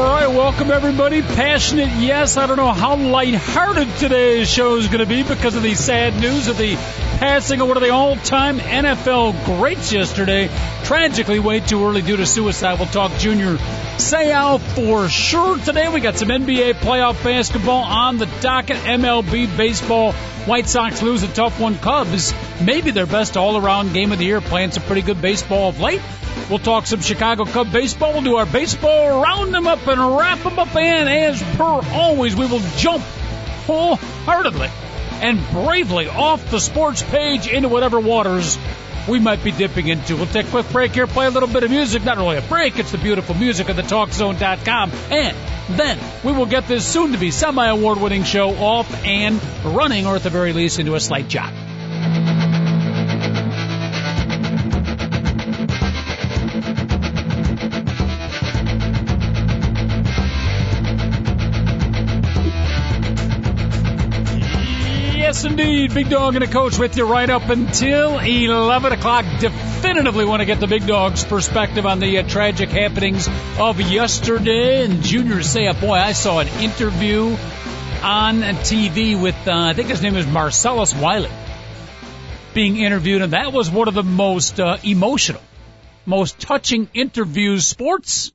All right, welcome everybody. Passionate, yes. I don't know how lighthearted today's show is going to be because of the sad news of the passing of one of the all-time NFL greats yesterday. Tragically, way too early due to suicide. We'll talk Junior Seau for sure today. We got some NBA playoff basketball on the docket. MLB baseball. White Sox lose a tough one. Cubs, maybe their best all-around game of the year, playing some pretty good baseball of late. We'll talk some Chicago Cub baseball. We'll do our baseball, round them up and wrap them up. And as per always, we will jump wholeheartedly and bravely off the sports page into whatever waters we might be dipping into. We'll take a quick break here, play a little bit of music. Not really a break, it's the beautiful music of the TalkZone.com. And then we will get this soon to be semi award winning show off and running, or at the very least, into a slight jog. Yes, indeed. Big Dog and a coach with you right up until 11 o'clock. Definitively want to get the Big Dog's perspective on the uh, tragic happenings of yesterday. And Junior Seau, boy, I saw an interview on TV with, uh, I think his name is Marcellus Wiley, being interviewed. And that was one of the most uh, emotional, most touching interviews, sports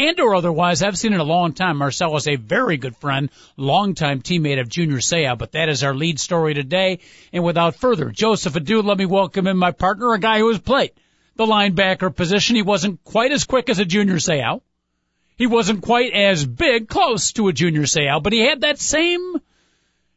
and or otherwise, I've seen in a long time. Marcel is a very good friend, longtime teammate of Junior Seau, but that is our lead story today. And without further, Joseph Adu, let me welcome in my partner, a guy who has played the linebacker position. He wasn't quite as quick as a Junior Seau. He wasn't quite as big, close to a Junior Seau, but he had that same,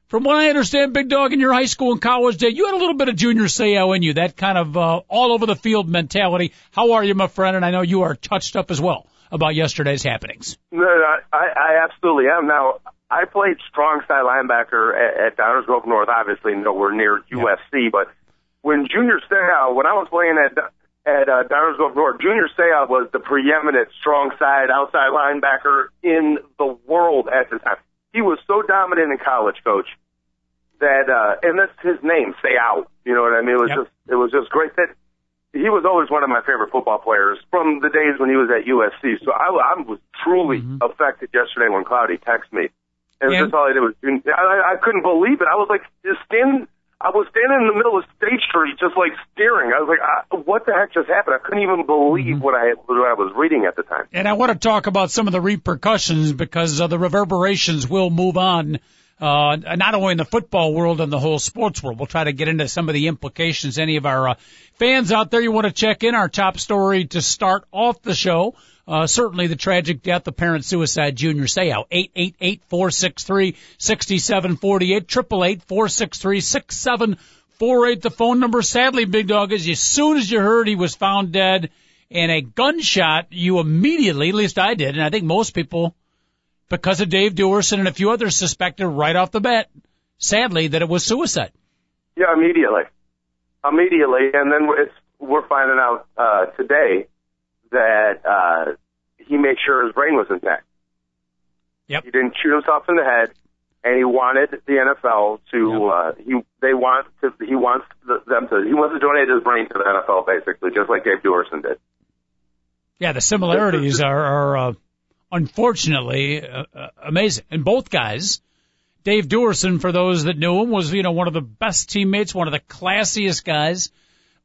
from what I understand, big dog in your high school and college day, you had a little bit of Junior Seau in you, that kind of uh, all over the field mentality. How are you, my friend? And I know you are touched up as well about yesterday's happenings. No, no I, I absolutely am. Now, I played strong side linebacker at, at Downers Grove North, obviously nowhere near USC, but when Junior Seau, when I was playing at at uh, Downers Grove North, Junior Seau was the preeminent strong side outside linebacker in the world at the time. He was so dominant in college, coach, that uh, and that's his name, Seau. You know what I mean? It was Yep. just it was just great that he was always one of my favorite football players from the days when he was at USC. So I, I was truly affected yesterday when Cloudy texted me. And And- that's all I did was, I, I couldn't believe it. I was like, just standing, I was standing in the middle of State Street, just like staring. I was like, I, what the heck just happened? I couldn't even believe what I what I was reading at the time. And I want to talk about some of the repercussions because uh, the reverberations will move on, uh, not only in the football world and the whole sports world. We'll try to get into some of the implications. Any of our uh, fans out there, you want to check in our top story to start off the show. Uh, certainly the tragic death of parent suicide Junior Seau. 888-463-6748, 888-463-6748, the phone number. Sadly, Big Dog, is as soon as you heard he was found dead in a gunshot, you immediately, at least I did, and I think most people, because of Dave Duerson and a few others suspected right off the bat, sadly, that it was suicide. Yeah, immediately, immediately, and then it's, we're finding out uh, today that uh, he made sure his brain was intact. Yep. He didn't shoot himself in the head, and he wanted the NFL to. Uh, he they want to. He wants them to. He wants to donate his brain to the NFL, basically, just like Dave Duerson did. Yeah, the similarities are, are uh, unfortunately uh, uh, amazing. And both guys, Dave Duerson, for those that knew him, was you know one of the best teammates, one of the classiest guys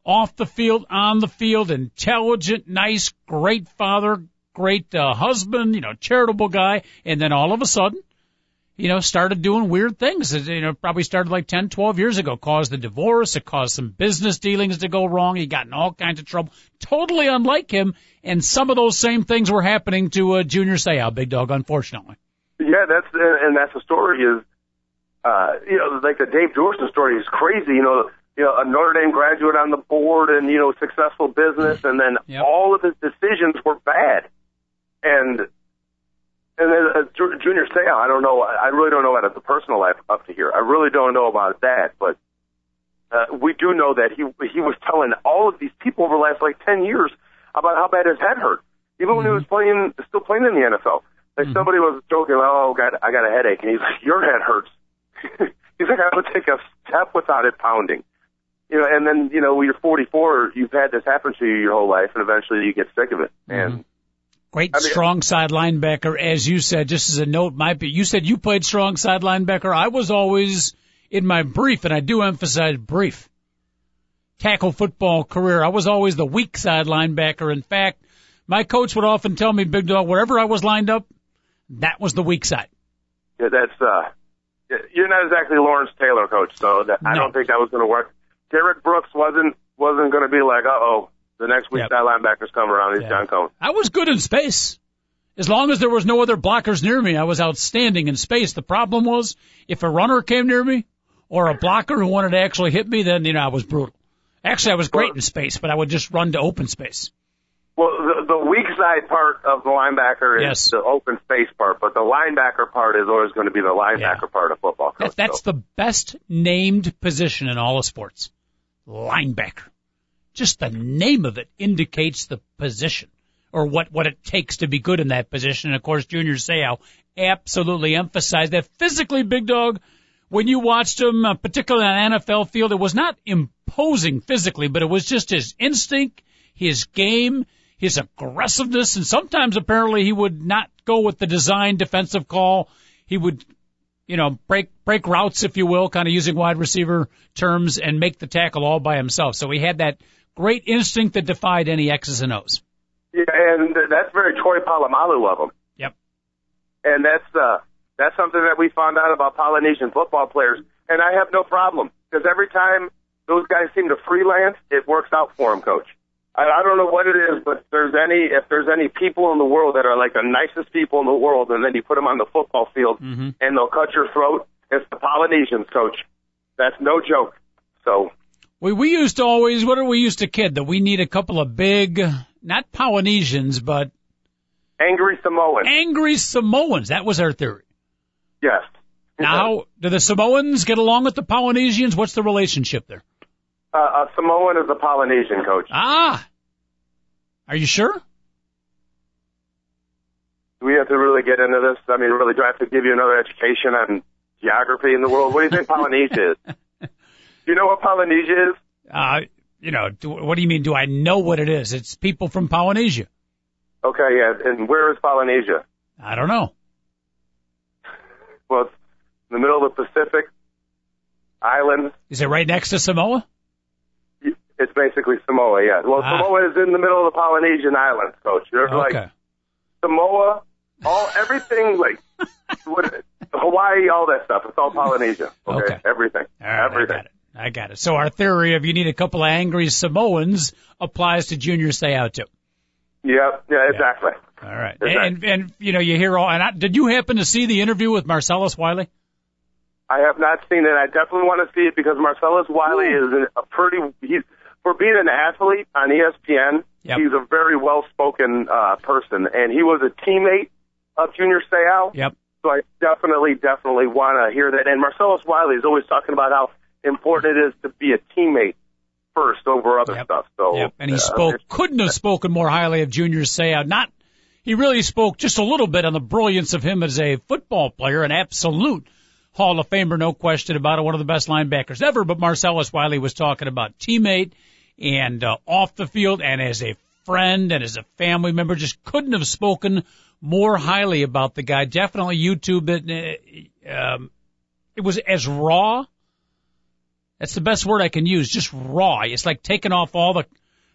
off the field, on the field, intelligent, nice, great father, great uh, husband, you know, charitable guy. And then all of a sudden, you know, started doing weird things. It, You know, probably started like 10, 12 years ago, caused the divorce. It caused some business dealings to go wrong. He got in all kinds of trouble. Totally unlike him. And some of those same things were happening to uh, Junior Seau, Big Dog, unfortunately. Yeah, that's and that's the story. Is uh, you know, like the Dave Duerson story is crazy. You know, you know, a Notre Dame graduate on the board and you know, successful business, and then Yep. all of his decisions were bad. And and then uh, Junior Seau, I don't know. I really don't know about the personal life up to here. I really don't know about that. But uh, we do know that he he was telling all of these people over the last like ten years about how bad his head hurt, even when he was playing, still playing in the NFL. Like somebody was joking, oh, God, I got a headache, and he's like, your head hurts. he's like, I would take a step without it pounding. You know, and then you know, when you're 44, you've had this happen to you your whole life, and eventually you get sick of it. And Great I mean- strong side linebacker, as you said. Just as a note, might be you said you played strong side linebacker. I was always in my brief, and I do emphasize brief tackle football career. I was always the weak side linebacker. In fact, my coach would often tell me, "Big dog, wherever I was lined up, that was the weak side." Yeah, that's uh, you're not exactly Lawrence Taylor, coach. So that, I don't think that was going to work. Derrick Brooks wasn't wasn't going to be like, uh oh, the next week Yep. that linebacker's come around. He's Yeah. John Cohn. I was good in space. As long as there was no other blockers near me, I was outstanding in space. The problem was if a runner came near me or a blocker who wanted to actually hit me, then, you know, I was brutal. Actually, I was great in space, but I would just run to open space. Well, the, the weak side part of the linebacker is Yes. the open space part, but the linebacker part is always going to be the linebacker Yeah. part of football. Coach. That, that's so. the best named position in all of sports. Linebacker. Just the name of it indicates the position or what, what it takes to be good in that position. And of course, Junior Seau absolutely emphasized that physically, big dog, when you watched him, uh, particularly on NFL field, it was not imposing physically, but it was just his instinct, his game, his aggressiveness, and sometimes apparently he would not go with the design defensive call. He would you know, break break routes, if you will, kind of using wide receiver terms, and make the tackle all by himself. So he had that great instinct that defied any X's and O's. yeah, and that's very Troy Polamalu of him. Yep. and that's uh that's something that we found out about Polynesian football players, and I have no problem because every time those guys seem to freelance, it works out for them, coach. I, I don't know what it is, but if there's any if there's any people in the world that are like the nicest people in the world, and then you put them on the football field and they'll cut your throat, it's the Polynesians, coach. That's no joke. So We we used to always what did we used to kid that we need a couple of big, not Polynesians, but angry Samoans, angry Samoans. That was our theory. yes. Now, do the Samoans get along with the Polynesians? What's the relationship there? uh, a Samoan is a Polynesian coach. Ah, are you sure? Do we have to really get into this? I mean, really, do I have to give you another education on geography in the world? What do you think Polynesia is? Do you know what Polynesia is? Uh, you know, do, what do you mean? Do I know what it is? It's people from Polynesia. Okay, yeah, and where is Polynesia? I don't know. Well, it's in the middle of the Pacific islands. Is it right next to Samoa? It's basically Samoa, yeah. Well, Ah. Samoa is in the middle of the Polynesian islands, coach. Like Okay. Samoa, all everything like what, Hawaii, all that stuff. It's all Polynesia. Okay, Okay. everything, All right, I everything. I got it. So our theory of you need a couple of angry Samoans applies to Junior Seau too. Yep, yeah, exactly. All right. Exactly. And, and, you know, you hear all, and I, did you happen to see the interview with Marcellus Wiley? I have not seen it. I definitely want to see it because Marcellus Wiley is a pretty. He's for being an athlete on ESPN. Yep. He's a very well-spoken uh, person, and he was a teammate of Junior Seau. Yep. So I definitely, definitely want to hear that. And Marcellus Wiley is always talking about how important it is to be a teammate first over other Yep. stuff. So Yep. And he uh, spoke, couldn't have spoken more highly of Junior Seau. Not, he really spoke just a little bit on the brilliance of him as a football player, an absolute Hall of Famer, no question about it, one of the best linebackers ever. But Marcellus Wiley was talking about teammate and uh, off the field and as a friend and as a family member, just couldn't have spoken more highly about the guy. Definitely YouTube it. uh, Um, it was as raw. That's the best word I can use. Just raw. It's like taking off all the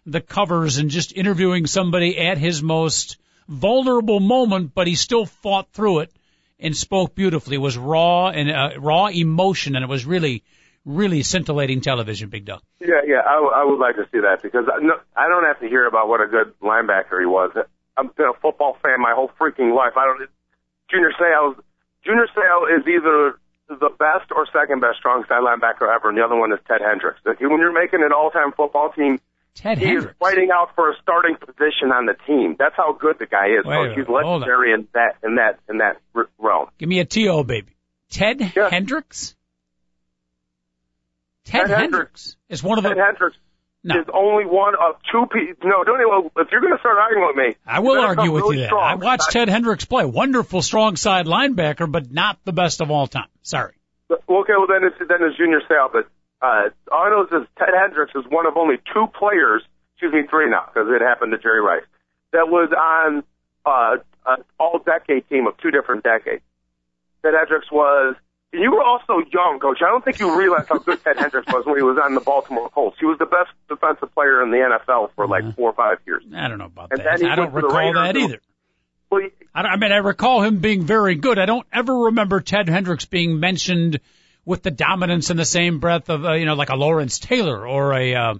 the covers and just interviewing somebody at his most vulnerable moment, but he still fought through it and spoke beautifully. It was raw and uh, raw emotion, and it was really, really scintillating television. Big dog. Yeah, yeah, I, w- I would like to see that because I, no, I don't have to hear about what a good linebacker he was. I've been a football fan my whole freaking life. I don't. Junior Seau, Junior Seau is either the best or second best strong side linebacker ever, and the other one is Ted Hendricks. When you're making an all-time football team, Ted he is fighting out for a starting position on the team. That's how good the guy is. Wait He's legendary in that in that in that realm. Give me a T.O. baby. Ted Yeah. Hendricks? Ted, Ted Hendricks is one of the. Hendricks No. is only one of two people. No, don't even. If you're going to start arguing with me, I will argue with really you strong. I watched Ted Hendricks play. Wonderful, strong side linebacker, but not the best of all time. Sorry. Okay, well then it's then it's Junior Seau, but uh, all I know is Ted Hendricks is one of only two players, excuse me, three now because it happened to Jerry Rice, that was on uh, an all-decade team of two different decades. Ted Hendricks was. You were also young, Coach. I don't think you realized how good Ted Hendricks was when he was on the Baltimore Colts. He was the best defensive player in the NFL for like four or five years. I don't know about And that. I don't went to the recall that either. Well, he- I, don't- I mean, I recall him being very good. I don't ever remember Ted Hendricks being mentioned with the dominance in the same breath of, uh, you know, like a Lawrence Taylor or a, uh,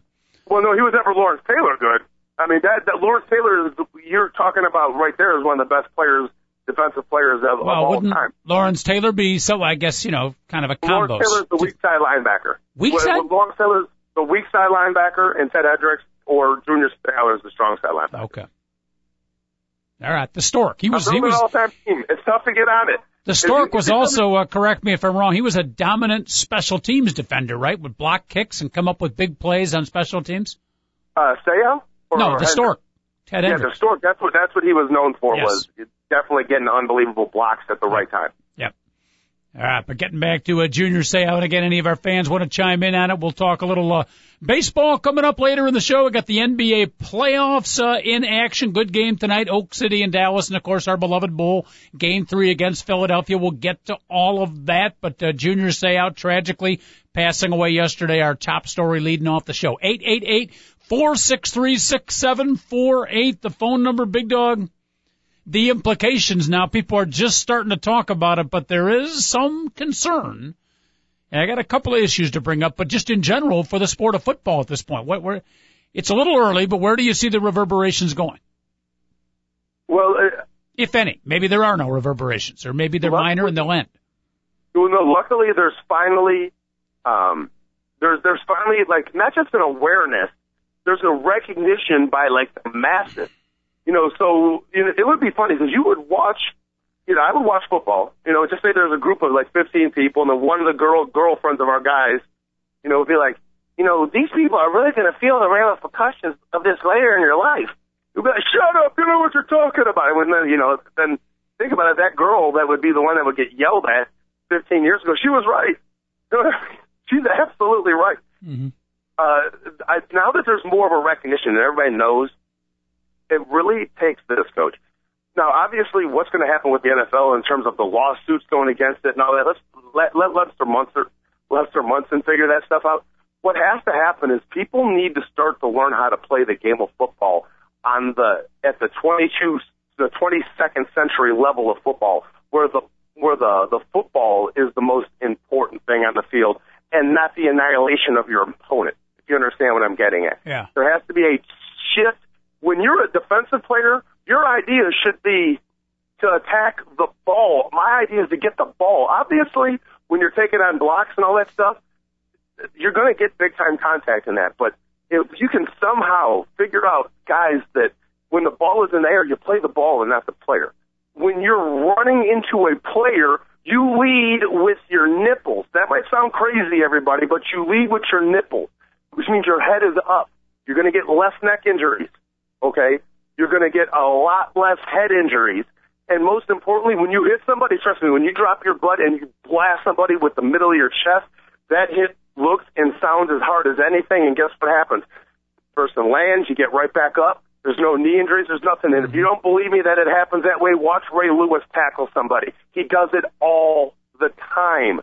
Well, no, he was never Lawrence Taylor good. I mean, that, that Lawrence Taylor is you're talking about right there is one of the best players, defensive players of, of well, all wouldn't time. Lawrence Taylor be so, I guess, you know, kind of a combo. Lawrence Taylor's the weak side linebacker. Weak side? well, Lawrence Taylor's the weak side linebacker, and Ted Hendricks or Junior Seau is the strong side linebacker. Okay. All right. The Stork. He was, he was, an all-time team. It's tough to get on it. the Stork was also, uh, correct me if I'm wrong, he was a dominant special teams defender, right? Would block kicks and come up with big plays on special teams? Uh, Seau? Or No, the? Stork. Ted Yeah, Hendricks. the Stork. That's what that's what he was known for. Yes. Was definitely getting unbelievable blocks at the right time. Yep. All right, but getting back to a Junior Seau again, any of our fans want to chime in on it, we'll talk a little uh, baseball coming up later in the show. We got the NBA playoffs uh, in action. Good game tonight, Oak City and Dallas, and of course our beloved Bull game three against Philadelphia. We'll get to all of that, but uh, Junior Seau tragically passing away yesterday. Our top story leading off the show. Eight eight eight four six three six seven four eight. The phone number, Big Dog the implications now. People are just starting to talk about it, but there is some concern. And I got a couple of issues to bring up, but just in general for the sport of football at this point, what, where, it's a little early, but where do you see the reverberations going? Well, uh, If any, maybe there are no reverberations, or maybe they're Well, minor and they'll end. Well, no, luckily there's finally, um, there's there's finally like not just an awareness, there's a recognition by like the masses. You know, so you know, it would be funny because you would watch, you know, I would watch football. You know, just say there's a group of like 15 people, and then one of the girl girlfriends of our guys, you know, would be like, you know, these people are really going to feel the ramifications of this later in your life. You'd be like, shut up, you know what you're talking about. And then, you know, then think about it, that girl that would be the one that would get yelled at 15 years ago, she was right. She's absolutely right. Mm-hmm. Uh, I, now that there's more of a recognition and everybody knows, it really takes this, coach. Now, obviously, what's going to happen with the NFL in terms of the lawsuits going against it and all that? Let's let let Lester Munson, Lester Munson figure that stuff out. What has to happen is people need to start to learn how to play the game of football on the at the 22 the 22nd century level of football, where the where the the football is the most important thing on the field, and not the annihilation of your opponent. If you understand what I'm getting at, Yeah. there has to be a shift. When you're a defensive player, your idea should be to attack the ball. My idea is to get the ball. Obviously, when you're taking on blocks and all that stuff, you're going to get big time contact in that. But if you can somehow figure out guys that when the ball is in the air, you play the ball and not the player. When you're running into a player, you lead with your nipples. That might sound crazy, everybody, but you lead with your nipples, which means your head is up. You're going to get less neck injuries. Okay? You're going to get a lot less head injuries. And most importantly, when you hit somebody, trust me, when you drop your butt and you blast somebody with the middle of your chest, that hit looks and sounds as hard as anything. And guess what happens? Person lands, you get right back up. There's no knee injuries. There's nothing. And if mm-hmm. you don't believe me that it happens that way, watch Ray Lewis tackle somebody. He does it all the time,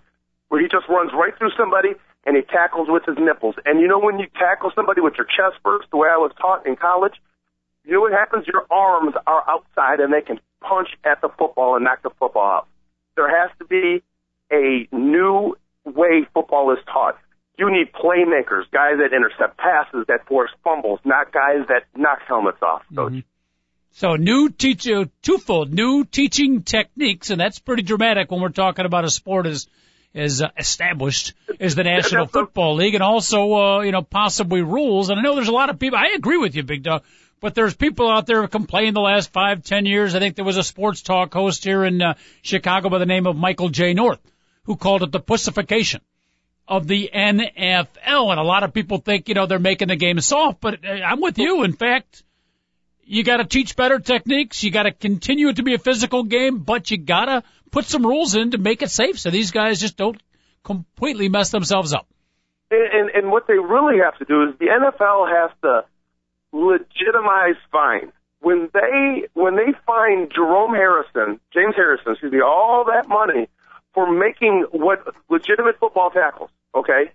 where he just runs right through somebody and he tackles with his nipples. And you know when you tackle somebody with your chest first, the way I was taught in college, you know what happens? Your arms are outside and they can punch at the football and knock the football out. There has to be a new way football is taught. You need playmakers, guys that intercept passes, that force fumbles, not guys that knock helmets off. Coach. So new teach, uh, twofold, new teaching techniques, and that's pretty dramatic when we're talking about a sport as as uh, established as the National Football League, and also uh, you know possibly rules. And I know there's a lot of people. I agree with you, Big Dog. But there's people out there who complained the last five, ten years. I think there was a sports talk host here in uh, Chicago by the name of Michael J. North who called it the pussification of the NFL. And a lot of people think, you know, they're making the game soft, but uh, I'm with you. In fact, you got to teach better techniques. You got to continue it to be a physical game, but you got to put some rules in to make it safe so these guys just don't completely mess themselves up. And, and what they really have to do is the NFL has to legitimize fine. When they when they find Jerome Harrison, James Harrison, excuse me, all that money for making what legitimate football tackles, okay,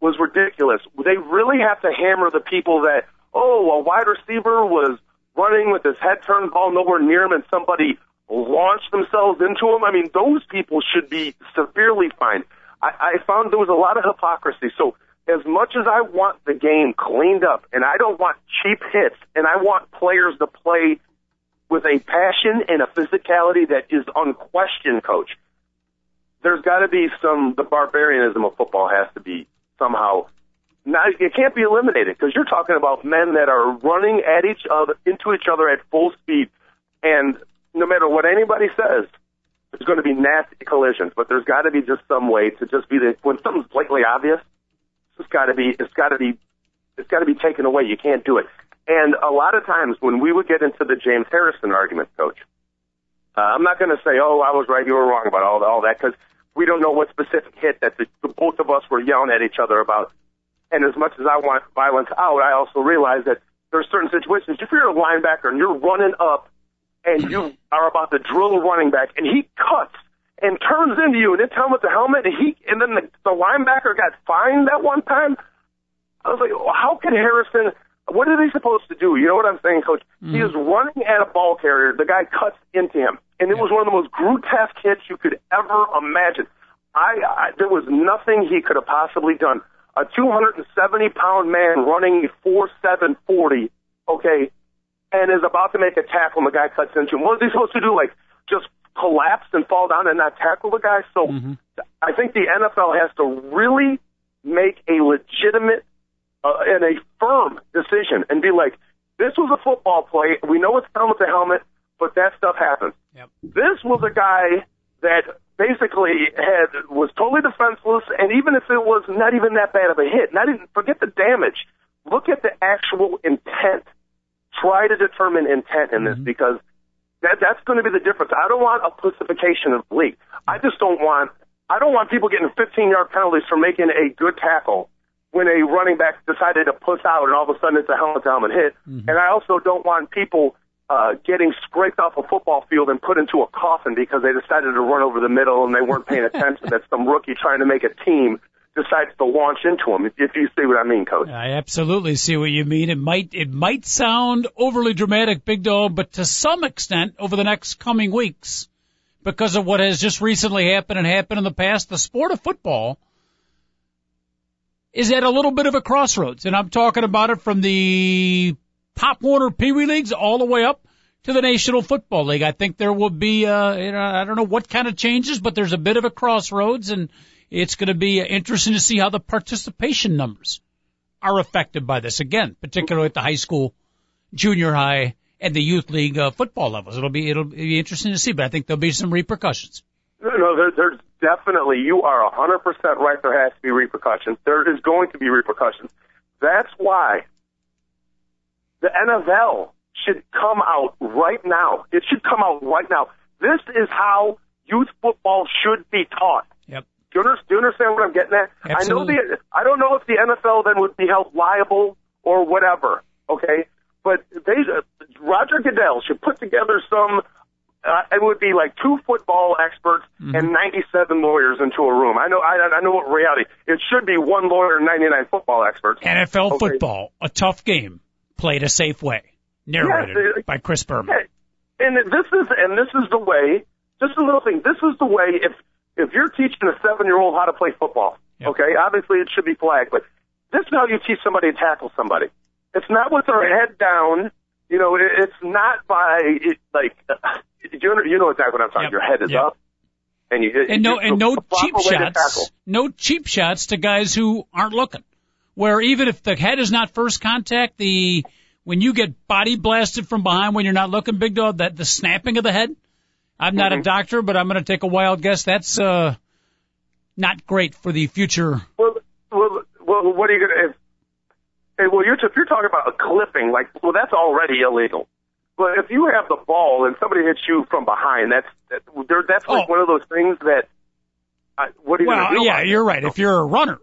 was ridiculous. They really have to hammer the people that oh, a wide receiver was running with his head turned, ball nowhere near him, and somebody launched themselves into him. I mean, those people should be severely fined. I, I found there was a lot of hypocrisy. So as much as I want the game cleaned up, and I don't want cheap hits, and I want players to play with a passion and a physicality that is unquestioned, coach. There's got to be some, the barbarianism of football has to be somehow now it can't be eliminated because you're talking about men that are running at each other into each other at full speed, and no matter what anybody says, there's going to be nasty collisions. But there's got to be just some way to just be the when something's blatantly obvious, it's got to be it's got to be it's got to be taken away. You can't do it. And a lot of times when we would get into the James Harrison argument, coach, uh, I'm not going to say, oh, I was right, you were wrong about all, all that because we don't know what specific hit that the, the both of us were yelling at each other about. And as much as I want violence out, I also realize that there are certain situations. If you're a linebacker and you're running up and you are about to drill a running back and he cuts and turns into you and it's helmet to helmet and he and then the, the linebacker got fined that one time. I was like, well, how can Harrison? What are they supposed to do? You know what I'm saying, Coach? Mm. He is running at a ball carrier. The guy cuts into him, and it was one of the most grotesque hits you could ever imagine. I, I there was nothing he could have possibly done a 270 pound man running 4.740, okay, and is about to make a tackle and the guy cuts into him. What is he supposed to do? Like just collapse and fall down and not tackle the guy? So mm-hmm. I think the NFL has to really make a legitimate uh, and a firm decision and be like, this was a football play. We know it's helmet to helmet, but that stuff happens. Yep. This was a guy that basically had was totally defenseless, and even if it was not even that bad of a hit, not even forget the damage. Look at the actual intent. Try to determine intent in this mm-hmm. because that that's going to be the difference. I don't want a pussification of the league. I just don't want I don't want people getting 15 yard penalties for making a good tackle when a running back decided to push out and all of a sudden it's a helmet helmet hit. Mm-hmm. And I also don't want people uh, getting scraped off a football field and put into a coffin because they decided to run over the middle and they weren't paying attention that some rookie trying to make a team decides to launch into. If, if you see what I mean, Coach. I absolutely see what you mean. It might it might sound overly dramatic, Big Dog, but to some extent, over the next coming weeks, because of what has just recently happened and happened in the past, the sport of football is at a little bit of a crossroads, and I'm talking about it from the Pop Warner Pee Wee leagues all the way up to the National Football League. I think there will be, uh, you know, I don't know what kind of changes, but there's a bit of a crossroads, and it's going to be interesting to see how the participation numbers are affected by this. Again, particularly at the high school, junior high, and the youth league uh, football levels. It'll be it'll be interesting to see, but I think there'll be some repercussions. No, no, there, there's definitely. You are 100% right. There has to be repercussions. There is going to be repercussions. That's why the NFL should come out right now. It should come out right now. This is how youth football should be taught. Yep. Do you, do you understand what I'm getting at? Absolutely. I know the I don't know if the NFL then would be held liable or whatever. Okay, but they uh, Roger Goodell should put together some. Uh, it would be like two football experts mm-hmm. and 97 lawyers into a room. I know, I, I know what reality. It should be one lawyer and 99 football experts. NFL okay. football, a tough game played a safe way. Narrated yes, by Chris Berman. And this is and this is the way. Just a little thing. This is the way. If if you're teaching a seven year old how to play football, yep. okay, obviously it should be flagged, but this is how you teach somebody to tackle somebody. It's not with their head down. You know, it, it's not by it, like you know, you know exactly what I'm talking. Yep. Your head is yep. up. And, you, and no, and no cheap shots, no cheap shots to guys who aren't looking where even if the head is not first contact, the when you get body blasted from behind when you're not looking, big dog, that the snapping of the head. I'm not mm-hmm. a doctor, but I'm going to take a wild guess. That's uh, not great for the future. Well, well, well what are you gonna? If, hey, well, you're if you're talking about a clipping, like, well, that's already illegal. But if you have the ball and somebody hits you from behind, that's that, there, that's like Oh. one of those things that. I, what are you Well, yeah, you're right. If you're a runner,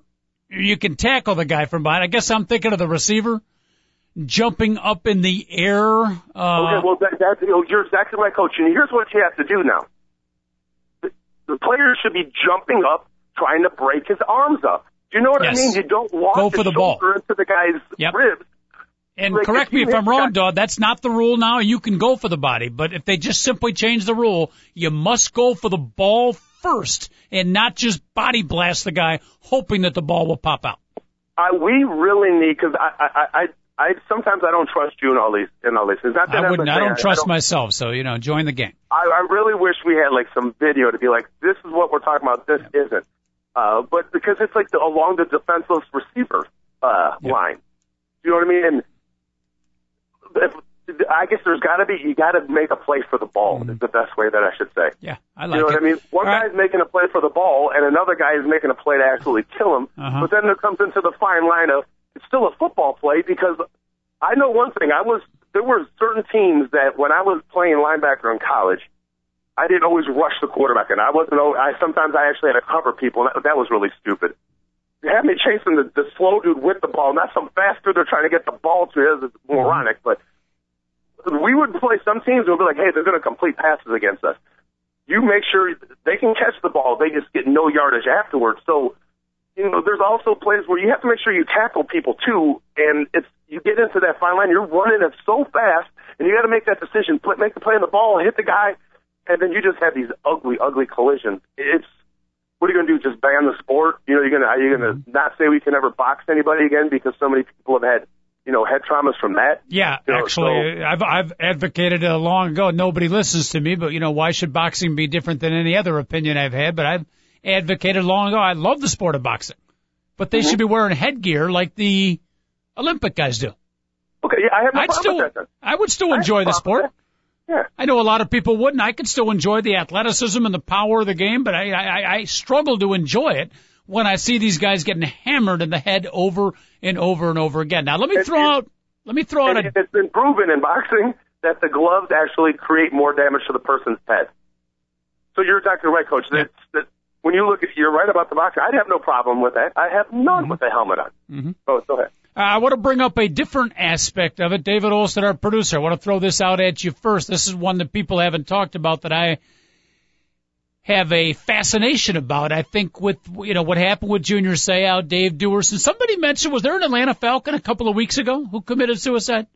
you can tackle the guy from behind. I guess I'm thinking of the receiver jumping up in the air. Uh, Okay, well, that, that's, you know, you're exactly right, coach. And here's what you have to do now. The, the player should be jumping up, trying to break his arms up. Do you know what Yes. I mean? You don't walk Go for the ball. into the guy's Yep. ribs. and like, correct me if I'm wrong, Dodd. That's not the rule now. You can go for the body, but if they just simply change the rule, you must go for the ball first and not just body blast the guy, hoping that the ball will pop out. I, we really need because I, I, I, I sometimes I don't trust you in all these in all these things. Not that I I'm wouldn't. I don't trust myself, so you know, join the gang. I, I really wish we had like some video to be like, this is what we're talking about. This isn't. Uh, but because it's like the, along the defenseless receiver uh, Yeah. line. You know what I mean? And if, I guess there's got to be you got to make a play for the ball. Is the best way that I should say. Yeah, I like. You know what. I mean? One All right. guy's making a play for the ball, and another guy is making a play to actually kill him. Uh-huh. But then there comes into the fine line of it's still a football play because I know one thing. I was there were certain teams that when I was playing linebacker in college, I didn't always rush the quarterback, and I wasn't. I sometimes I actually had to cover people. and That, that was really stupid. They had me chasing the, the slow dude with the ball, not some fast dude they're trying to get the ball to. It's moronic, but we would play some teams would be like, hey, they're going to complete passes against us. You make sure they can catch the ball, they just get no yardage afterwards. So, you know, there's also plays where you have to make sure you tackle people too, and it's you get into that fine line, you're running it so fast, and you got to make that decision, make the play on the ball, hit the guy, and then you just have these ugly, ugly collisions. It's what are you going to do? Just ban the sport? You know, you're going to are you going to mm-hmm. not say we can ever box anybody again because so many people have had you know head traumas from that? Yeah, You know, actually, I've I've advocated it long ago. Nobody listens to me, but you know, why should boxing be different than any other opinion I've had? But I've advocated long ago. I love the sport of boxing, but they Mm-hmm. should be wearing headgear like the Olympic guys do. Okay, yeah, I have no I'd problem still, with that. Then. I would still I enjoy no the sport. Yeah. I know a lot of people wouldn't. I could still enjoy the athleticism and the power of the game, but I, I, I struggle to enjoy it when I see these guys getting hammered in the head over and over and over again. Now let me It- throw it- out, let me throw out a, it's been proven in boxing that the gloves actually create more damage to the person's head. So you're exactly right, Coach. That, that when you look at, you're right about the boxing. I'd have no problem with that. I have none Mm-hmm. with the helmet on. Mm-hmm. Oh, go ahead. Uh, I want to bring up a different aspect of it. David Olson, our producer, I want to throw this out at you first. This is one that people haven't talked about that I have a fascination about. I think with, you know, what happened with Junior Seau, Dave Duerson. Somebody mentioned, was there an Atlanta Falcon a couple of weeks ago who committed suicide?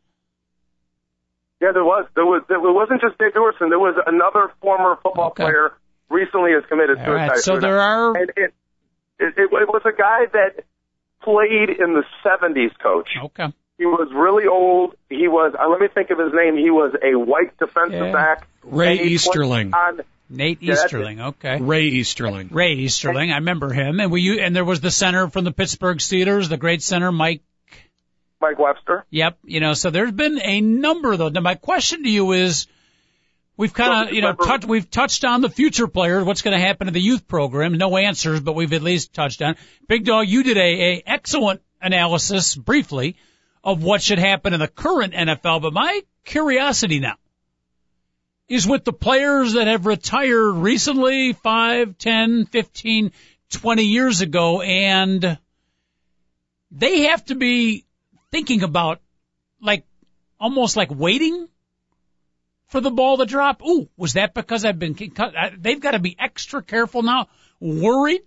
Yeah, there was. There was. It wasn't just Dave Duerson. There was another former football Okay. player recently has committed All suicide. right, so there are, And it, it, it, it was a guy that played in the 70s, Coach. okay. He was really old. He was. Uh, let me think of his name. He was a white defensive Yeah. back. Ray And he played Easterling. On, Nate Yeah, Easterling, okay. Ray Easterling. Ray Easterling, I remember him. And we, u- and there was the center from the Pittsburgh Steelers, the great center, Mike Mike Webster. Yep. You know, so there's been a number though. Now my question to you is, we've kind of, you know, touched, we've touched on the future players, what's going to happen to the youth program. No answers, but we've at least touched on. Big Dog, you did a, a excellent analysis briefly of what should happen in the current NFL. But my curiosity now is with the players that have retired recently, five, ten, fifteen, twenty years ago, and they have to be thinking about like almost like waiting for the ball to drop. Ooh, was that because I've been? I- They've got to be extra careful now, worried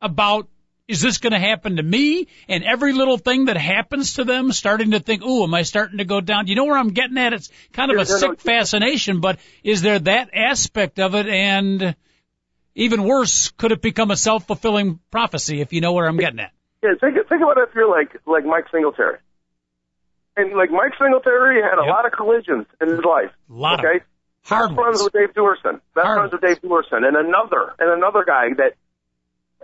about is this going to happen to me? And every little thing that happens to them, starting to think, ooh, am I starting to go down? You know where I'm getting at? It's kind of a Yeah, no, no. sick fascination, but is there that aspect of it? And even worse, could it become a self-fulfilling prophecy if you know where I'm getting at? Yeah, think think about it if you're like like Mike Singletary. And like Mike Singletary had a Yep. lot of collisions in his life. lot of okay. hard Best friends with Dave Duerson. Best Hard friends with Dave Duerson, and another and another guy that.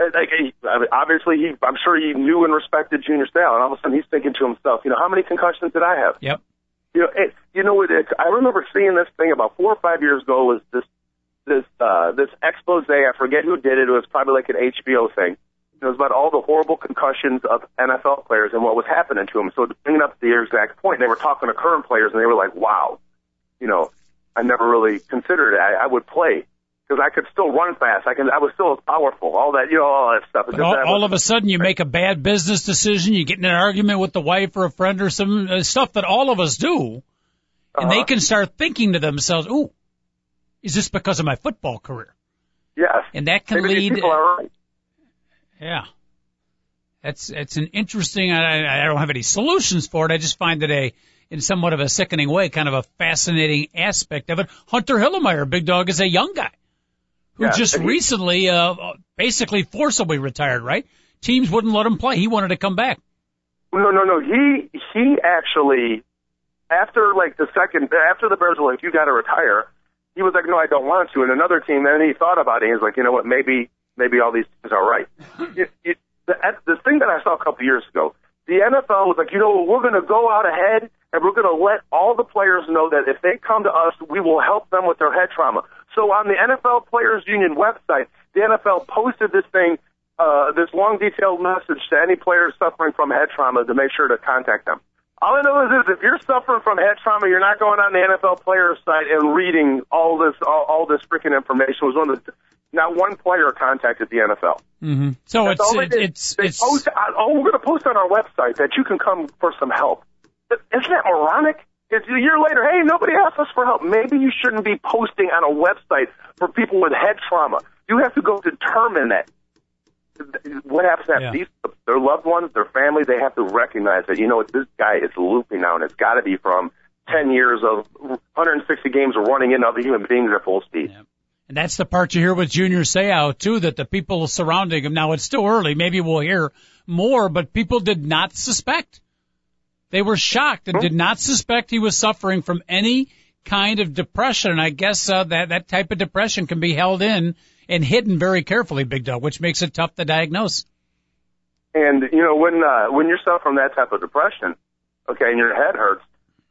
uh, Like he, obviously, he I'm sure he knew and respected Junior Seau, and all of a sudden he's thinking to himself, you know, how many concussions did I have? Yep. You know, it, you know, what? it, I remember seeing this thing about four or five years ago. Was this this uh, this expose. I forget who did it. It was probably like an HBO thing. It was about all the horrible concussions of NFL players and what was happening to them. So bringing up the exact point, they were talking to current players and they were like, "Wow, you know, I never really considered it. I, I would play." Because I could still run fast, I can. I was still powerful. All that, you know, all that stuff. All, all of a sudden, you make a bad business decision. You get in an argument with the wife or a friend or some uh, stuff that all of us do, and uh-huh. they can start thinking to themselves, "Ooh, is this because of my football career?" Yes. And that can Maybe lead. People are right. Yeah. That's it's an interesting. I, I don't have any solutions for it. I just find it a, in somewhat of a sickening way, kind of a fascinating aspect of it. Hunter Hillenmeyer, big dog, is a young guy who yeah, just he, recently, uh, basically forcibly retired. Right? Teams wouldn't let him play. He wanted to come back. No, no, no. He he actually after like the second after the Bears were like, you got to retire. He was like, no, I don't want to. And another team, then he thought about it. He was like, you know what, maybe maybe all these things are right. it, it, the, the thing that I saw a couple of years ago, the NFL was like, you know, we're going to go out ahead and we're going to let all the players know that if they come to us, we will help them with their head trauma. So on the NFL Players Union website, the NFL posted this thing, uh, this long detailed message to any players suffering from head trauma to make sure to contact them. All I know is this: if you're suffering from head trauma, you're not going on the NFL players site and reading all this all, all this freaking information. It was one of the not one player contacted the NFL. Mm-hmm. So That's it's it's they it's post, oh we're going to post on our website that you can come for some help. Isn't that moronic? It's a year later, hey, nobody asked us for help. Maybe you shouldn't be posting on a website for people with head trauma. You have to go determine that. What happens to yeah. these their loved ones, their family, they have to recognize that you know what this guy is looping now, and it's got to be from ten years of 160 games of running into other human beings at full speed. Yeah. And that's the part you hear with Junior Seau too, that the people surrounding him, now it's still early, maybe we'll hear more, but people did not suspect. They were shocked and did not suspect he was suffering from any kind of depression. And I guess uh, that that type of depression can be held in and hidden very carefully, Big Dog, which makes it tough to diagnose. And you know when uh, when you're suffering that type of depression, okay, and your head hurts,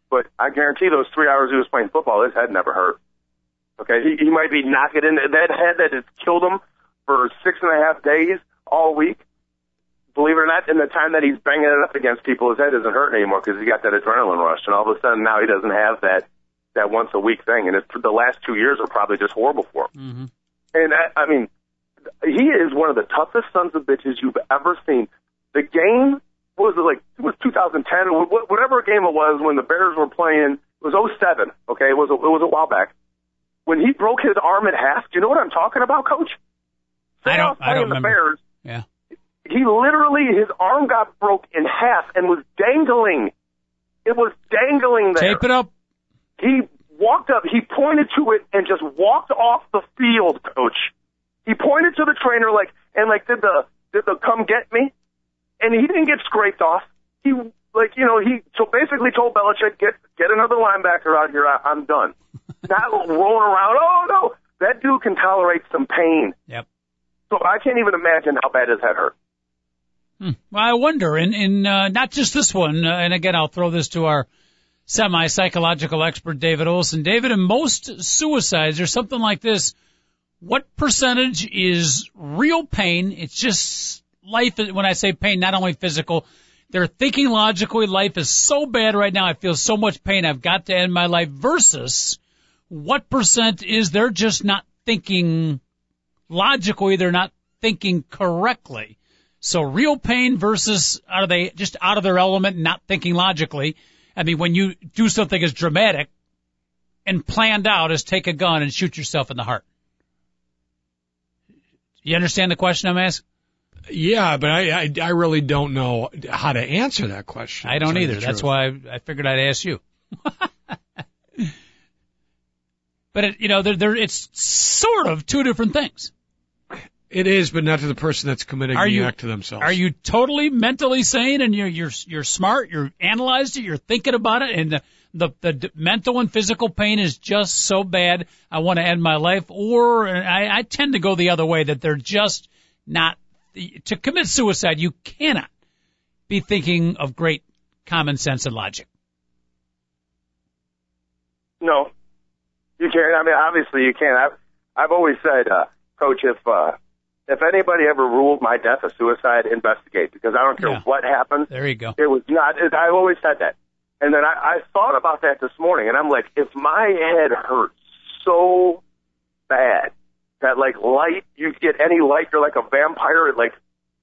but I guarantee those three hours he was playing football, his head never hurt. Okay, he, he might be knocking in that head that has killed him for six and a half days all week. Believe it or not, in the time that he's banging it up against people, his head doesn't hurt anymore because he got that adrenaline rush, and all of a sudden now he doesn't have that that once a week thing. And it's, the last two years are probably just horrible for him. Mm-hmm. And I, I mean, he is one of the toughest sons of bitches you've ever seen. The game what was it like? It was 2010, or whatever game it was when the Bears were playing. It was 07. Okay, it was a, it was a while back when he broke his arm in half. Do you know what I'm talking about, Coach? I don't. I don't the remember. Bears. Yeah. He literally his arm got broke in half and was dangling. It was dangling there. Tape it up. He walked up. He pointed to it and just walked off the field, Coach. He pointed to the trainer like and like did the did the come get me, and he didn't get scraped off. He like you know he so basically told Belichick get get another linebacker out here. I, I'm done. Not rolling around. Oh no, that dude can tolerate some pain. Yep. So I can't even imagine how bad his head hurt. Hmm. Well, I wonder, and in uh, not just this one, uh, and again, I'll throw this to our semi-psychological expert, David Olson. David, in most suicides or something like this, what percentage is real pain? It's just life. When I say pain, not only physical, they're thinking logically. Life is so bad right now. I feel so much pain. I've got to end my life. Versus what percent is they're just not thinking logically, they're not thinking correctly. So real pain versus are they just out of their element, not thinking logically? I mean, when you do something as dramatic and planned out as take a gun and shoot yourself in the heart. You understand the question I'm asking? Yeah, but I, I, I really don't know how to answer that question. I don't either. That's why I, I figured I'd ask you. but it, you know, they're, they're, it's sort of two different things. It is, but not to the person that's committing Are the you- act to themselves. Are you totally mentally sane and you're you're you're smart? You're analyzed it. You're thinking about it, and the the, the d- mental and physical pain is just so bad. I want to end my life, or I, I tend to go the other way that they're just not to commit suicide. You cannot be thinking of great common sense and logic. No, you can't. I mean, obviously you can't. I've I've always said, uh, Coach, if uh, if anybody ever ruled my death a suicide, investigate because I don't care Yeah. what happened. There you go. It was not. It, I've always said that. And then I, I thought about that this morning, and I'm like, if my head hurts so bad that like light, you get any light, you're like a vampire. It like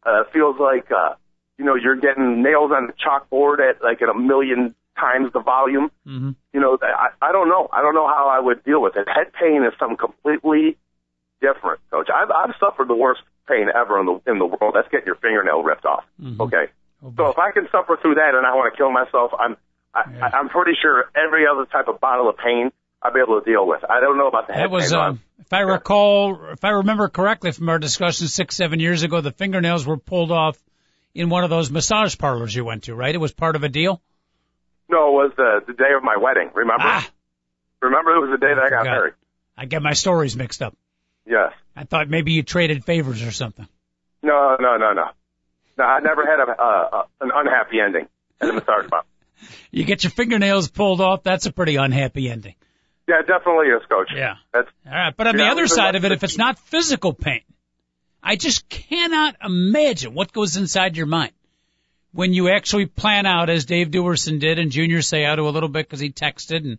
uh, feels like uh, you know you're getting nails on the chalkboard at like at a million times the volume. hmm You know, I, I don't know. I don't know how I would deal with it. Head pain is something completely different, Coach. I've I've suffered the worst pain ever in the in the world. That's getting your fingernail ripped off. Mhm. Okay. Oh, So if I can suffer through that and I want to kill myself, I'm I, Yeah. I, I'm pretty sure every other type of bottle of pain I'll be able to deal with. I don't know about the head That was, pain. um, if I recall, if I remember correctly from our discussion six, seven years ago, the fingernails were pulled off in one of those massage parlors you went to, right? It was part of a deal. No, it was the the day of my wedding. Remember? Ah, Remember, it was the day that I got married. I get my stories mixed up. Yes. I thought maybe you traded favors or something. No, no, no, no. No, I never had a, uh, an unhappy ending at a massage spot. You get your fingernails pulled off. That's a pretty unhappy ending. Yeah, definitely is, Coach. Yeah. That's All right. But on the I other side of it, if it's not physical pain, I just cannot imagine what goes inside your mind when you actually plan out, as Dave Duerson did and Junior Seau a little bit because he texted. And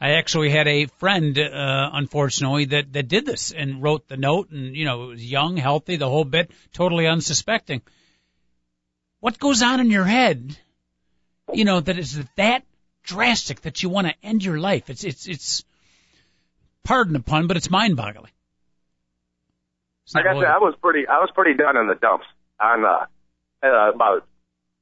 I actually had a friend, uh, unfortunately, that, that did this and wrote the note and, you know, it was young, healthy, the whole bit, totally unsuspecting. What goes on in your head, you know, that is that drastic that you want to end your life? It's, it's, it's, pardon the pun, but it's mind boggling. I got to, I was pretty I was pretty done in the dumps on uh, uh about